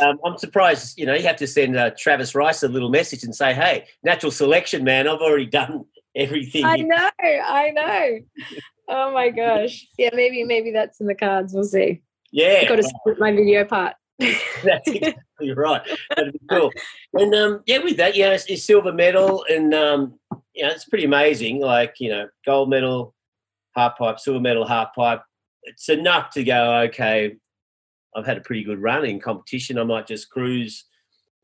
um, I'm surprised. You know, you have to send uh, Travis Rice a little message and say, "Hey, natural selection, man. I've already done everything." I know, I know. Oh my gosh. Yeah, maybe maybe that's in the cards. We'll see. yeah, I've Got to split my video part. that's exactly right. That'd be cool. And um, yeah, with that, yeah, it's, it's silver medal, and um, it's pretty amazing. Like you know, gold medal, half pipe, silver medal, half pipe. It's enough to go. Okay, I've had a pretty good run in competition. I might just cruise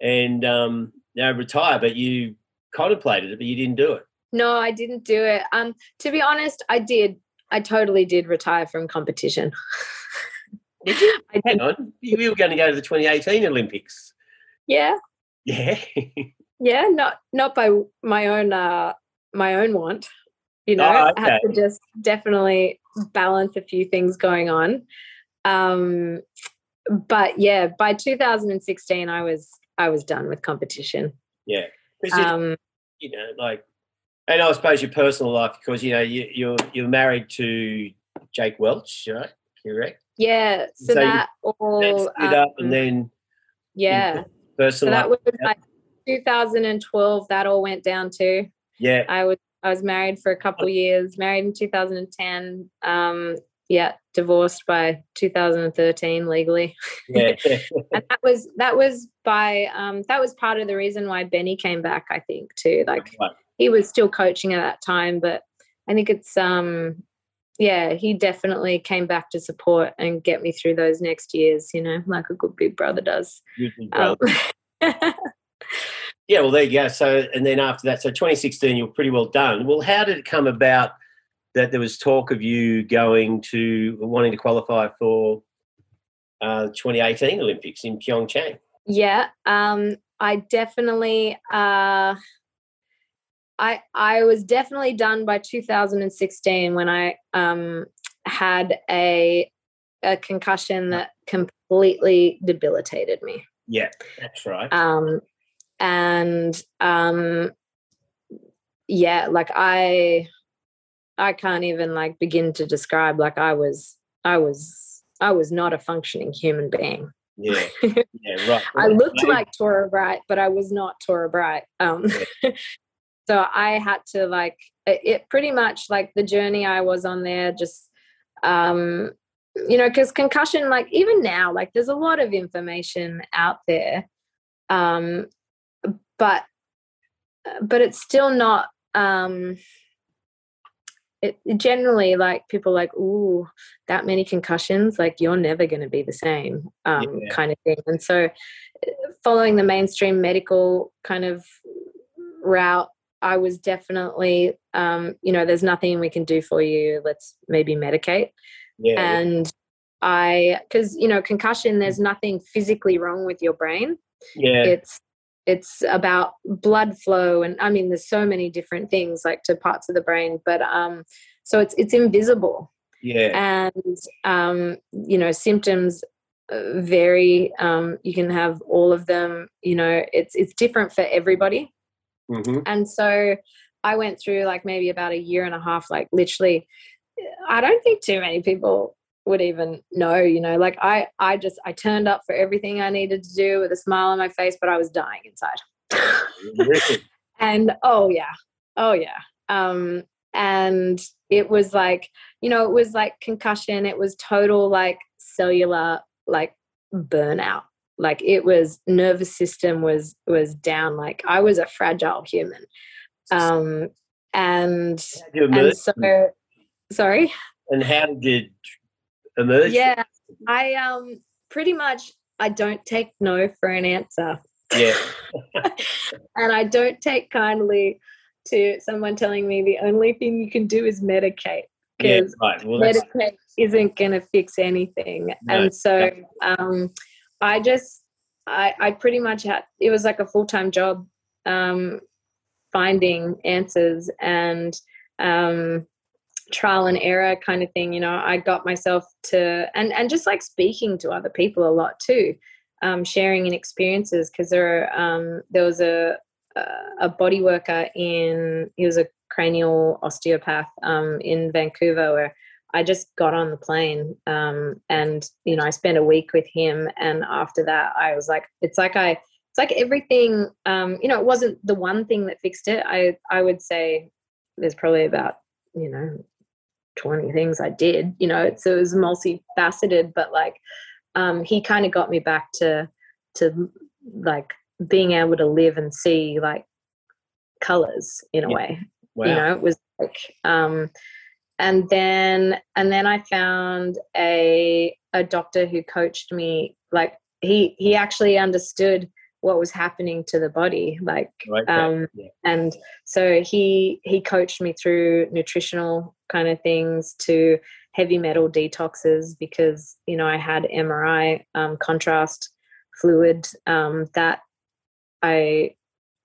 and um, know, retire. But you contemplated it, but you didn't do it. No, I didn't do it. Um, to be honest, I did. I totally did retire from competition. Did you? I Hang on, you were going to go to the 2018 Olympics. Yeah, Yeah, yeah. Not not by my own uh my own want. You know, Oh, I had to just definitely balance a few things going on. Um, but yeah, by 2016, I was I was done with competition. yeah. Um, you know, like, and I suppose your personal life, because you know you, you're you're married to Jake Welch, right? Correct. Yeah, so, So that all split up, um, and then yeah. So that was like 2012. That all went down too. Yeah, I was I was married for a couple years. Married in 2010. Um, yeah, divorced by 2013 legally. yeah, and that was that was by um, that was part of the reason why Benny came back. I think too. Like Right. he was still coaching at that time, but I think it's um yeah he definitely came back to support and get me through those next years. You know, like a good big brother does. Um, yeah. Well, there you go. So, and then after that, so 2016, you were pretty well done. Well, how did it come about that there was talk of you going to wanting to qualify for uh, 2018 Olympics in Pyeongchang? Yeah, um, I definitely, uh, I I was definitely done by 2016 when I um, had a a concussion that completely debilitated me. Yeah, that's right. Um, and um, yeah, like I I can't even like begin to describe. Like I was I was I was not a functioning human being. Yeah, yeah, right. I looked like Torah Bright, but I was not Torah Bright. Um, so I had to like it, pretty much like the journey I was on there just um you know because concussion like even now like there's a lot of information out there um but but it's still not um it generally like people like ooh that many concussions like you're never going to be the same um Yeah. kind of thing and so following the mainstream medical kind of route i was definitely um you know there's nothing we can do for you. Let's maybe medicate. Yeah, and i because you know concussion there's nothing physically wrong with your brain. Yeah, it's it's about blood flow and i mean there's so many different things like to parts of the brain but um so it's it's invisible. Yeah, and um you know symptoms uh, vary um you can have all of them you know it's it's different for everybody hmm and so i went through like maybe about a year and a half like literally i don't think too many people would even know you know? Like i i just i turned up for everything i needed to do with a smile on my face but i was dying inside. And oh yeah. Oh yeah. Um and it was like you know it was like concussion. It was total like cellular like burnout like it was nervous system was was down. Like i was a fragile human. Um and and so sorry? And how did you emerge? Yeah i um pretty much i don't take no for an answer. Yeah. And i don't take kindly to someone telling me the only thing you can do is medicate because yeah, right. well, medicate isn't going to fix anything. No, and so no. um I just I I pretty much had it was like a full time job um, finding answers and um, trial and error kind of thing. You know, I got myself to and and just like speaking to other people a lot too, um, sharing in experiences because there um, there was a a body worker in he was a cranial osteopath um, in Vancouver where I just got on the plane um, and you know I spent a week with him and after that I was like it's like I it's like everything um, you know it wasn't the one thing that fixed it I I would say there's probably about you know 20 things I did you know it's, it was multifaceted but like um, he kind of got me back to to like being able to live and see like colors in a yeah. way wow. you know it was like um and then and then I found a a doctor who coached me like he he actually understood what was happening to the body like right, um yeah. and so he he coached me through nutritional kind of things to heavy metal detoxes because you know I had MRI um, contrast fluid um, that I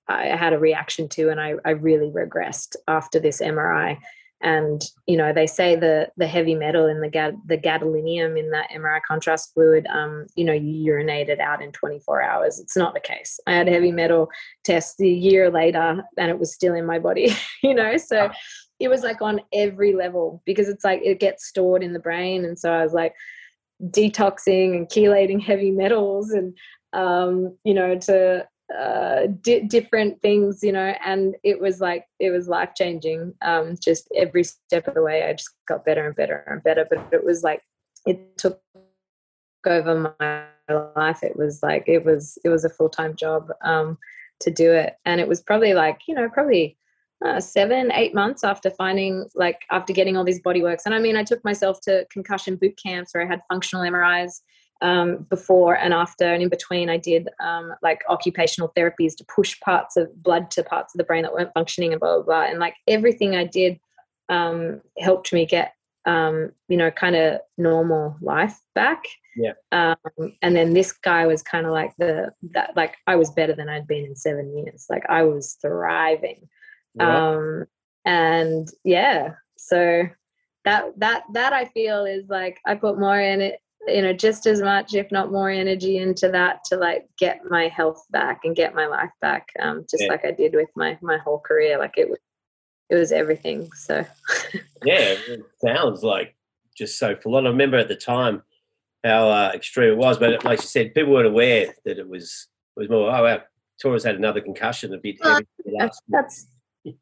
I had a reaction to and I, I really regressed after this MRI and you know they say the the heavy metal in the gad, the gadolinium in that MRI contrast fluid, um, you know, you urinate it out in 24 hours. It's not the case. I had a heavy metal test a year later, and it was still in my body. You know, so it was like on every level because it's like it gets stored in the brain, and so I was like detoxing and chelating heavy metals and um, you know to uh, di- different things, you know, and it was like it was life changing. Um, just every step of the way, I just got better and better and better. But it was like it took over my life. It was like it was it was a full time job um, to do it, and it was probably like you know probably uh, seven, eight months after finding, like, after getting all these body works. And I mean, I took myself to concussion boot camps where I had functional MRIs um, before and after and in between i did um, like occupational therapies to push parts of blood to parts of the brain that weren't functioning and blah blah blah. And like everything i did um, helped me get um, you know kind of normal life back. Yeah. Um, and then this guy was kind of like the that like i was better than i'd been in seven years. Like i was thriving. Yeah. um and yeah so that that that i feel is like i put more in it you know just as much if not more energy into that to like get my health back and get my life back um, just yeah. like i did with my my whole career. Like it was it was everything so. Yeah it sounds like just so full on. I remember at the time how uh, extreme it was but like you said people weren't aware that it was it was more oh wow Torah's had another concussion a bit uh, that's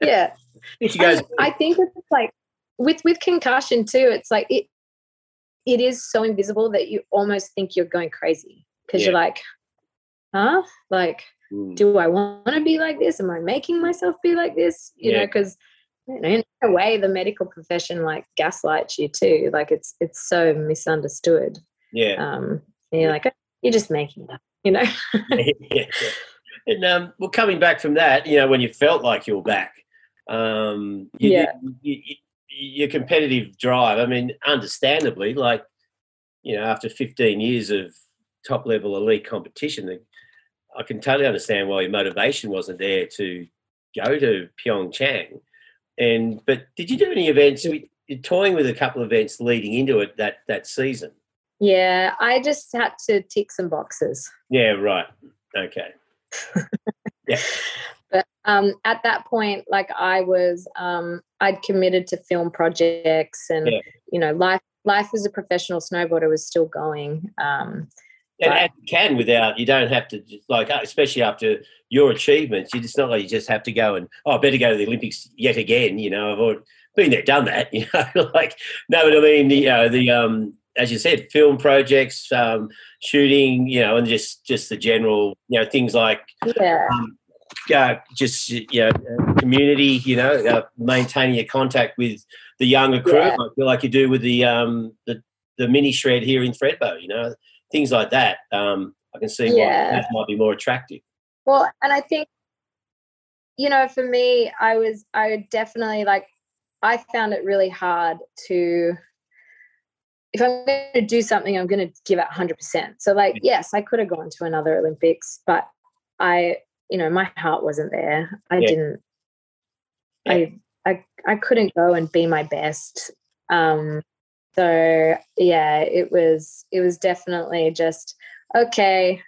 yeah. I, I think it's like with with concussion too it's like it it is so invisible that you almost think you're going crazy because yeah. you're like, huh? Like, mm. do I want to be like this? Am I making myself be like this? You yeah. know, because you know, in a way, the medical profession like gaslights you too. Like, it's it's so misunderstood. Yeah. Um, and you're like, oh, you're just making it up. You know. yeah, and um, well, coming back from that, you know, when you felt like you were back, um, you, yeah. You, you, your competitive drive. I mean, understandably, like you know, after 15 years of top level elite competition, I can totally understand why your motivation wasn't there to go to Pyeongchang. And but did you do any events? You're toying with a couple of events leading into it that that season. Yeah, I just had to tick some boxes. Yeah, right. Okay. yeah. Um, at that point, like I was, um, I'd committed to film projects, and yeah. you know, life life as a professional snowboarder was still going. Um, And, and you can without you don't have to just like uh, especially after your achievements. You just not like you just have to go and oh, I better go to the Olympics yet again. You know, I've already been there, done that. You know, like no, but I mean the uh, the um as you said, film projects, um, shooting, you know, and just just the general you know things like Yeah. um, uh, just you know community. You know, uh, maintaining your contact with the younger crew. Yeah. I feel like you do with the um the the mini shred here in Thredbo. You know, things like that. Um, I can see why that might be more attractive. Well, and I think, you know, for me, I was, I definitely like, I found it really hard to, if I'm going to do something, I'm going to give it 100%. So, like, yes, I could have gone to another Olympics, but I, you know, my heart wasn't there. I Yeah. didn't, I, I, I couldn't go and be my best. Um, so yeah, it was, it was definitely just, okay,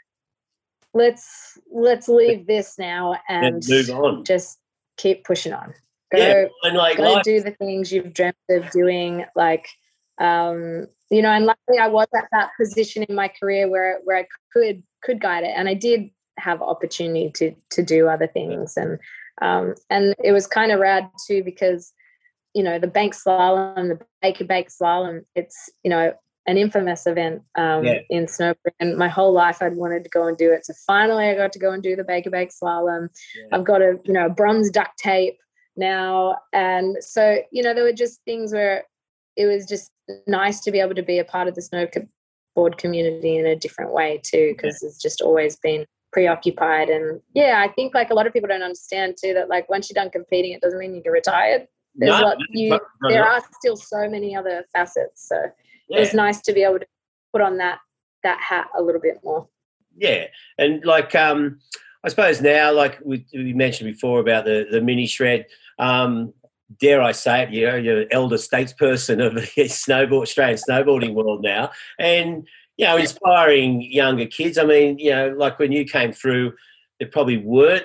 let's let's leave this now And and move on. just keep pushing on go Yeah, and like, go life, do the things you've dreamt of doing like um you know and luckily i was at that position in my career where where i could could guide it and i did have opportunity to to do other things. And um and it was kind of rad too because you know the bank slalom the baker bake slalom it's you know an infamous event um, Yeah. in snowboard and my whole life i'd wanted to go and do it. So finally i got to go and do the baker bake slalom. Yeah. i've got a you know bronze duct tape now. And so you know there were just things where it was just nice to be able to be a part of the snowboard community in a different way too because it's just always been preoccupied and yeah i think like a lot of people don't understand too that like once you're done competing it doesn't mean you get retired there's No, lot, you, no, no, there are still so many other facets so yeah. it was nice to be able to put on that that hat a little bit more Yeah, and like um, I suppose now, like we, we mentioned before about the the mini shred. Um, dare I say it? You know, you're an elder statesperson of the snowboard Australian snowboarding world now, and you know, inspiring younger kids. I mean, you know, like when you came through, there probably weren't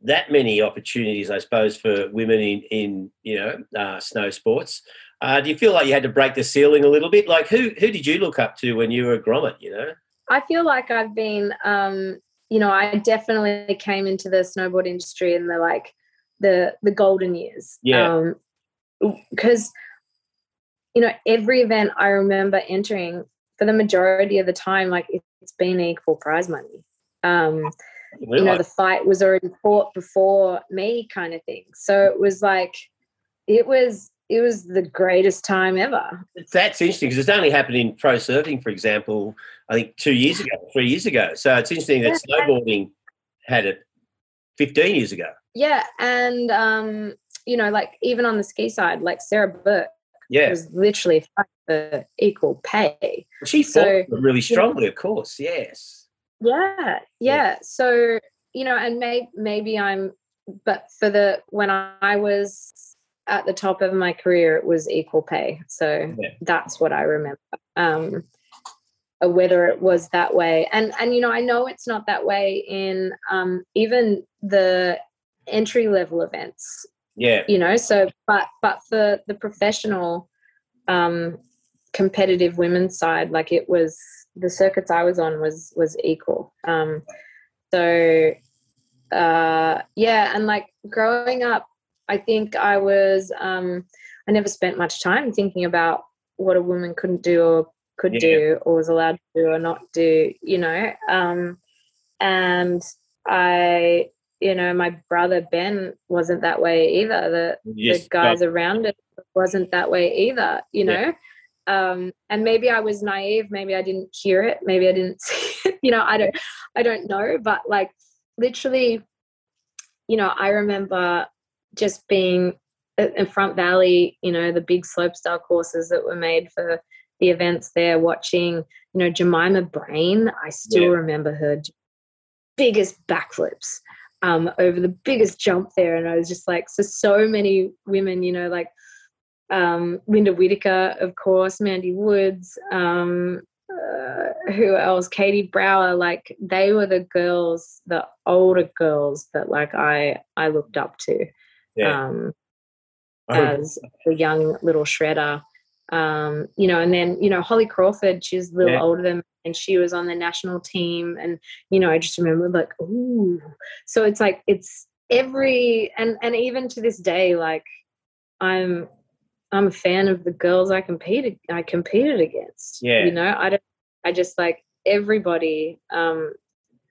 that many opportunities, I suppose, for women in in you know uh, snow sports. Uh, do you feel like you had to break the ceiling a little bit? Like who who did you look up to when you were a grommet? You know. I feel like I've been, um, you know, I definitely came into the snowboard industry in the like the the golden years. Yeah. Because, you know, every event I remember entering for the majority of the time, like it- it's been equal prize money. Um, you know, the fight was already fought before me, kind of thing. So it was like, it was it was the greatest time ever. That's interesting because it's only happened in pro surfing, for example, I think two years ago, three years ago. So it's interesting that snowboarding had it 15 years ago. Yeah, and um, you know, like even on the ski side, like Sarah Burke Yeah. was literally for equal pay. She fought so- really strongly, of course. Yes. Yeah, yeah. So you know, and may, maybe I'm, but for the when I was at the top of my career, it was equal pay. So Yeah. that's what I remember. Um, uh, whether it was that way, and and you know, I know it's not that way in um, even the entry level events. Yeah. you know so but but for the professional um competitive women's side like it was the circuits i was on was was equal um so uh yeah and like growing up i think i was um i never spent much time thinking about what a woman couldn't do or could Yeah. do or was allowed to do or not do you know um and i you know my brother ben wasn't that way either. The You the guys got- around it wasn't that way either you Yeah. know? Um and maybe i was naive maybe i didn't hear it maybe i didn't see it you know i don't i don't know but like literally you know i remember just being in front valley you know the big slopestyle courses that were made for the events there watching you know jemima brain. I still Yeah. remember her biggest backflips um, over the biggest jump there. And I was just like, so, so many women, you know, like um, Linda Whitaker, of course, Mandy Woods, um, uh, who else? Katie Brower, like they were the girls, the older girls that like I, I looked up to Yeah. um, as a young little shredder. Um, you know, and then you know Holly Crawford, she's a little Yeah. older than me, and she was on the national team, and you know, I just remember like, ooh. So it's like it's every and and even to this day, like I'm I'm a fan of the girls I competed I competed against. Yeah. You know, I don't I just like everybody um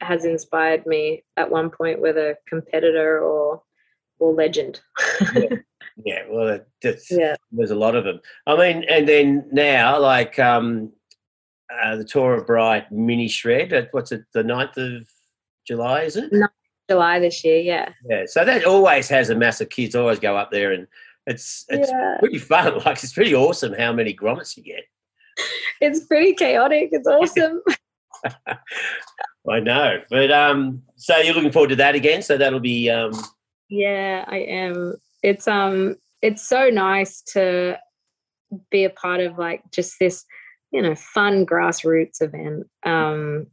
has inspired me at one point, whether competitor or or legend. Yeah, well, that- that's, yeah. there's a lot of them. I mean, and then now, like um, uh, the Torah Bright mini shred, what's it, the 9th of July, is it? Ninth of July this year, yeah. Yeah, so that always has a mass of kids always go up there and it's it's yeah. pretty fun. Like, it's pretty awesome how many grommets you get. It's pretty chaotic. It's awesome. I know. But um, so you're looking forward to that again. So that'll be um, Yeah, I am. It's um it's so nice to be a part of like just this, you know, fun grassroots event. Um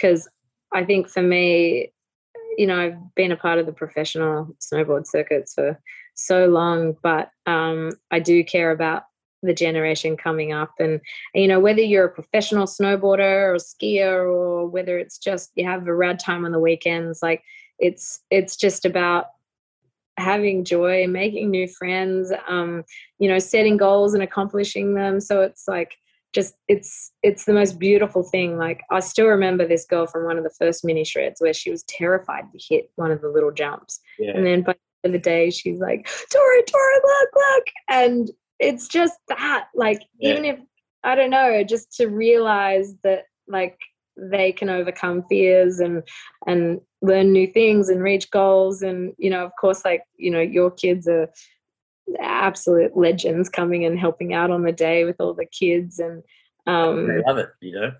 cuz I think for me, you know, I've been a part of the professional snowboard circuits for so long, but um I do care about the generation coming up and, and you know whether you're a professional snowboarder or skier or whether it's just you have a rad time on the weekends like it's it's just about having joy making new friends um you know setting goals and accomplishing them. So it's like just it's it's the most beautiful thing. Like i still remember this girl from one of the first mini shreds where she was terrified to hit one of the little jumps. Yeah, and then by the end of the day she's like tori tori look look. And it's just that like Yeah. even if i don't know just to realize that like they can overcome fears and and learn new things and reach goals. And you know of course like you know your kids are absolute legends coming and helping out on the day with all the kids. And um they love it, you know.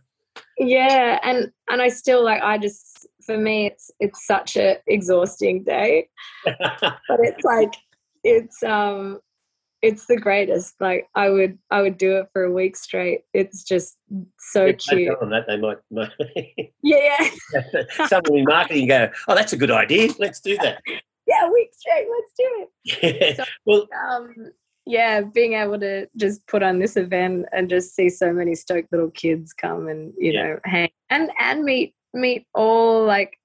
yeah and and i still like i just for me it's it's such a exhausting day. But it's like it's um it's the greatest like i would i would do it for a week straight it's just so they cute them that they might, might yeah yeah someone in marketing go, oh, that's a good idea. Let's do that. yeah a week straight let's do it Yeah. Well, um yeah being able to just put on this event and just see so many stoked little kids come and you Yeah. know hang and and meet meet all like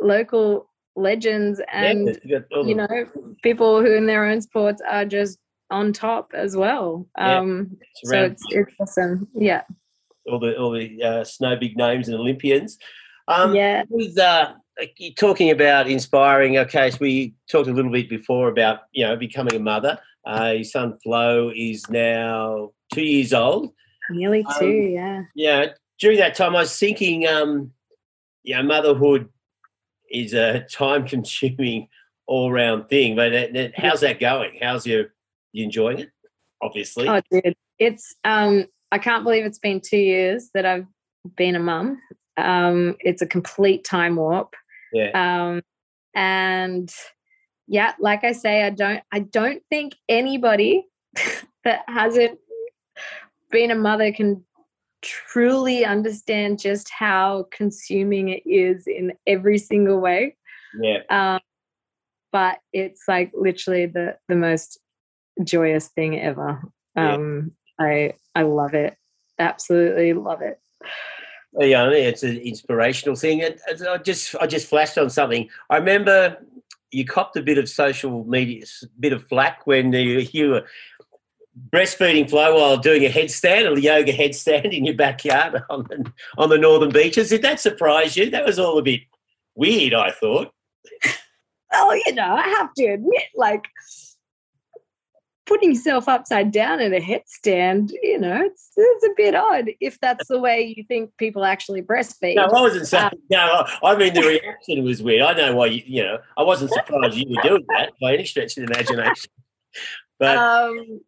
local legends and yeah, you got all you the- know people who in their own sports are just on top as well Yeah, um so it's it's awesome yeah all the all the uh, snow big names and Olympians. Um, yeah with uh, talking about inspiring. Okay, so we talked a little bit before about you know becoming a mother. Uh, your son Flo is now two years old. nearly Um, two yeah Yeah, during that time, I was thinking, um, you know, motherhood is a time-consuming, all-round thing. But how's that going? How's you you enjoying it? Obviously, oh dude it's um i can't believe it's been two years that i've been a mum. Um it's a complete time warp. Yeah, um and yeah like i say i don't i don't think anybody that hasn't been a mother can truly understand just how consuming it is in every single way. Yeah, um but it's like literally the the most joyous thing ever Yeah. um i i love it absolutely love it yeah. It's an inspirational thing. And I just I just flashed on something. I remember you copped a bit of social media, bit of flack when you, you were breastfeeding Flo while doing a headstand, a yoga headstand in your backyard on the, on the northern beaches. Did that surprise you? That was all a bit weird. I thought. oh you know i have to admit like putting yourself upside down in a headstand you know it's, it's a bit odd if that's the way you think people actually breastfeed No, I wasn't saying. No, I mean the reaction was weird. I know why you. You know, I wasn't surprised you were doing that by any stretch of the imagination. But um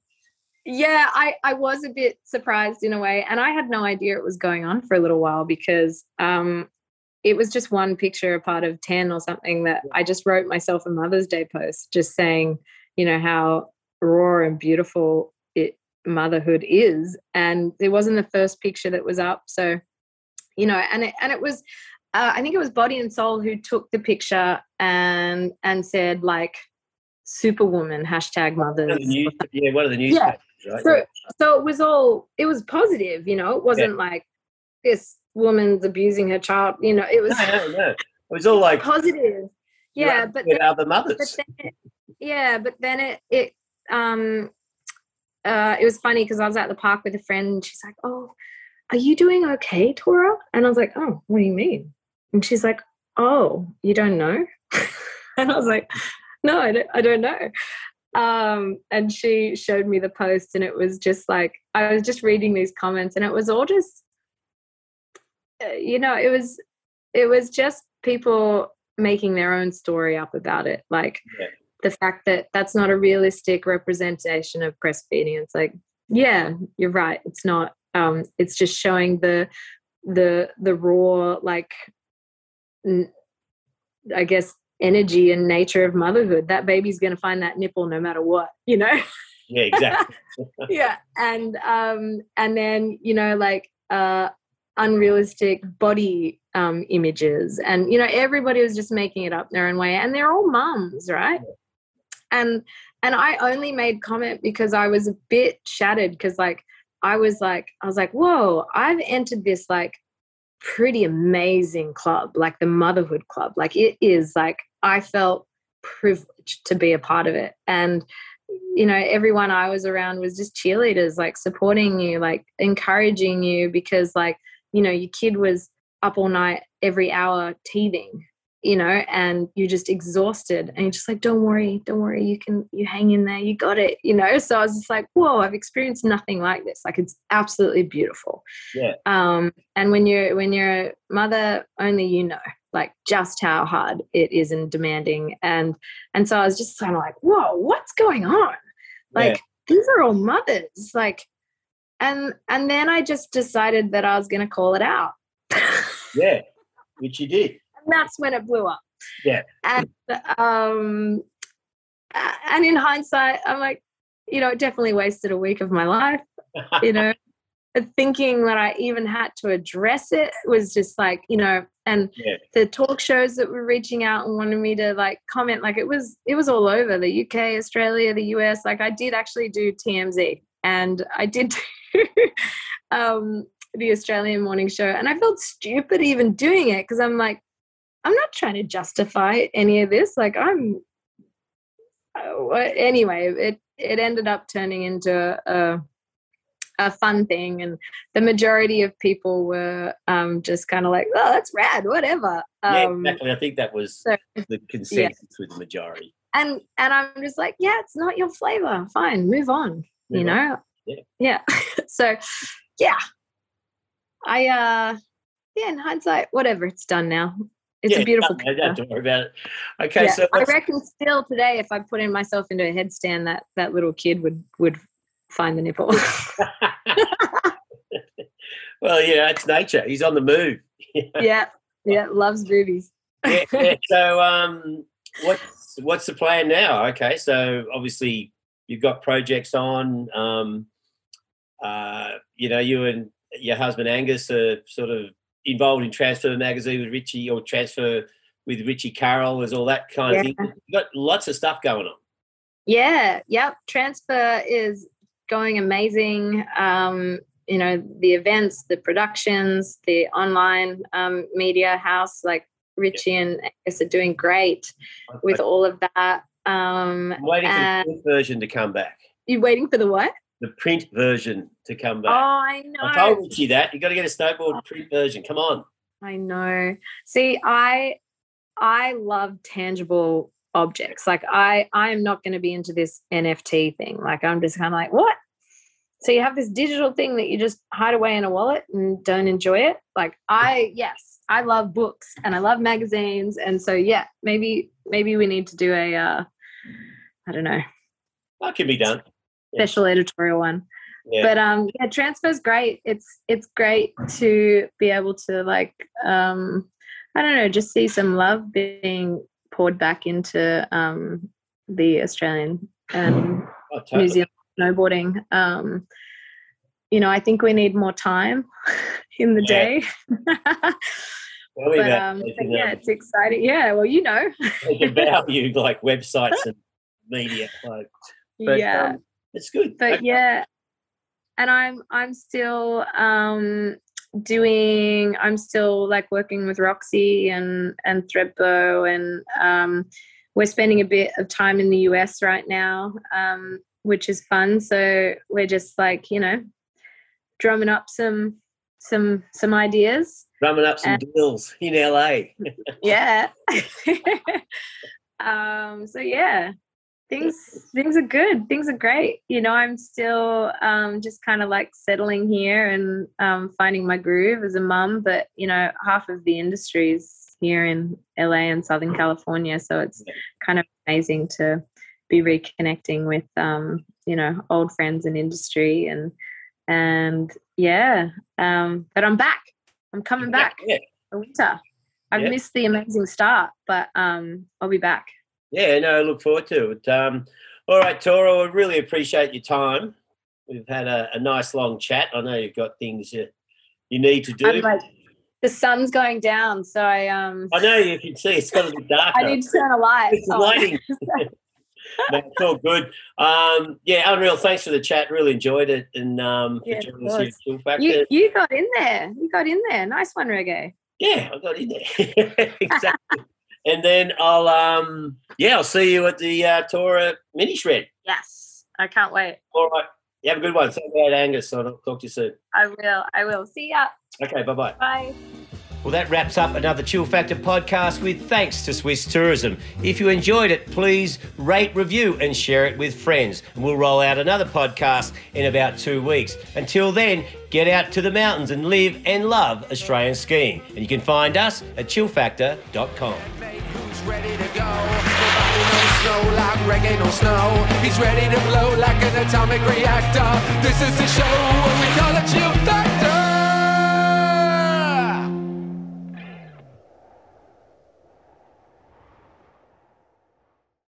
yeah i i was a bit surprised in a way and i had no idea it was going on for a little while because um it was just one picture a part of 10 or something that i just wrote myself a mother's day post just saying you know how raw and beautiful it motherhood is and it wasn't the first picture that was up so you know and it, and it was uh, i think it was body and soul who took the picture and and said like superwoman hashtag One mothers. the news, yeah, one of the newspapers, right? So so it was all it was positive, you know. It wasn't like this woman's abusing her child. You know, it was no, no, no. It was all like positive. Yeah, but then, other but mothers. then yeah, but then it it um uh it was funny because I was at the park with a friend and she's like, "Oh, are you doing okay, Torah?" And I was like, "Oh, what do you mean?" And she's like, "Oh, you don't know?" and I was like, "No, I don't, I don't know." Um, and she showed me the post, and it was just like I was just reading these comments, and it was all just, uh, you know, it was it was just people making their own story up about it, like Yeah. The fact that that's not a realistic representation of breastfeeding. It's like, yeah, you're right. It's not. Um, it's just showing the the the raw like n- i guess energy and nature of motherhood that baby's going to find that nipple no matter what you know Yeah, exactly. yeah and um and then you know like uh unrealistic body um images and you know everybody was just making it up their own way and they're all mums right and and i only made comment because i was a bit shattered because like i was like i was like whoa i've entered this like pretty amazing club like the motherhood club. Like it is like i felt privileged to be a part of it. And you know everyone i was around was just cheerleaders like supporting you like encouraging you because like you know your kid was up all night every hour teething you know and you're just exhausted and you're just like don't worry don't worry you can you hang in there you got it you know? So i was just like whoa i've experienced nothing like this like it's absolutely beautiful. Yeah. um and when you're when you're a mother only you know like just how hard it is and demanding and and so i was just kind of like whoa what's going on? Like these are all mothers like and and then i just decided that i was going to call it out. Yeah, which you did. And that's when it blew up. Yeah. And um, and in hindsight, I'm like, you know, it definitely wasted a week of my life. You know, thinking that I even had to address it was just like, you know, and Yeah. the talk shows that were reaching out and wanted me to like comment, like it was, it was all over the UK, Australia, the US. Like I did actually do TMZ, and I did do um, the Australian morning show, and I felt stupid even doing it because I'm like, I'm not trying to justify any of this. Like I'm. Uh, anyway, it it ended up turning into a a fun thing, and the majority of people were um, just kind of like, "Oh, that's rad, whatever." yeah, Um, exactly. I think that was so- the consensus with the majority. and and I'm just like, yeah, it's not your flavor. Fine, move on. you Move on. know. Yeah. Yeah. so, yeah. I uh, yeah. In hindsight, whatever. It's done now. It's Yeah, a beautiful no, Don't picture. to worry about it. Okay, Yeah, so I reckon still today, if I put in myself into a headstand, that that little kid would would find the nipple. well, yeah, it's nature. He's on the move. yeah, yeah, loves boobies. yeah, yeah. So, um, what's what's the plan now? Okay, so obviously you've got projects on. Um, uh, you know, you and your husband Angus are sort of involved in Transfer Magazine with Richie, or Transfer with Richie Carroll. There's all that kind of thing. You've got lots of stuff going on. Yeah, yep. Transfer is going amazing. Um, you know, the events, the productions, the online um, media house, like Richie and Angus are doing great with all of that. Um, I'm waiting for the version to come back. You're waiting for the what? The print version to come back. Oh. I know. I told Richie that you got to get a snowboard print version. Come on. I know. See, I I love tangible objects. Like I I am not going to be into this NFT thing. Like I'm just kind of like, what? So you have this digital thing that you just hide away in a wallet and don't enjoy it? Like I yes, I love books and I love magazines and so yeah, maybe maybe we need to do a uh I don't know, That can be done. Yeah. special editorial one Yeah. but um yeah transfer's great it's it's great to be able to like um i don't know just see some love being poured back into um the australian and Oh, totally. new zealand snowboarding um you know i think we need more time in the Yeah. day but um but yeah it's exciting yeah well you know can value like websites and media folk. But, yeah. um, it's good. but Okay. yeah and i'm i'm still um doing i'm still like working with roxy and and Thredbo and um we're spending a bit of time in the us right now um which is fun so we're just like you know drumming up some some some ideas drumming up some and- deals in LA. yeah um so yeah things things are good things are great you know i'm still um just kind of like settling here and um finding my groove as a mum but you know half of the industry is here in la and southern california so it's kind of amazing to be reconnecting with um you know old friends in industry and and yeah um but i'm back i'm coming back Yeah. for winter. I've Yeah. missed the amazing start, but um, I'll be back. Yeah, no, I look forward to it. Um, all right, Torah, I really appreciate your time. We've had a, a nice long chat. I know you've got things you, you need to do. Like, the sun's going down, so I um, I know you can see it's got to be darker. I need to turn a light. It's on. lighting. no, it's all good. Um, yeah, unreal. Thanks for the chat. Really enjoyed it. And um, Yeah, of joining us here at Chill Factor. you you got in there. You got in there. Nice one, reggae. Yeah, I got in there. exactly. And then I'll um yeah, I'll see you at the uh, Torah mini shred. Yes, I can't wait. All right. You have a good one. Say hi to Angus. I'll talk to you soon. I will. I will. See ya. Okay, bye bye bye. Well, that wraps up another Chill Factor podcast with thanks to Swiss Tourism. If you enjoyed it, please rate, review, and share it with friends. And we'll roll out another podcast in about two weeks. Until then, get out to the mountains and live and love Australian skiing. And you can find us at chillfactor.com. snow like reggae, no snow. He's ready to blow like an atomic reactor. This is the show, we call Chill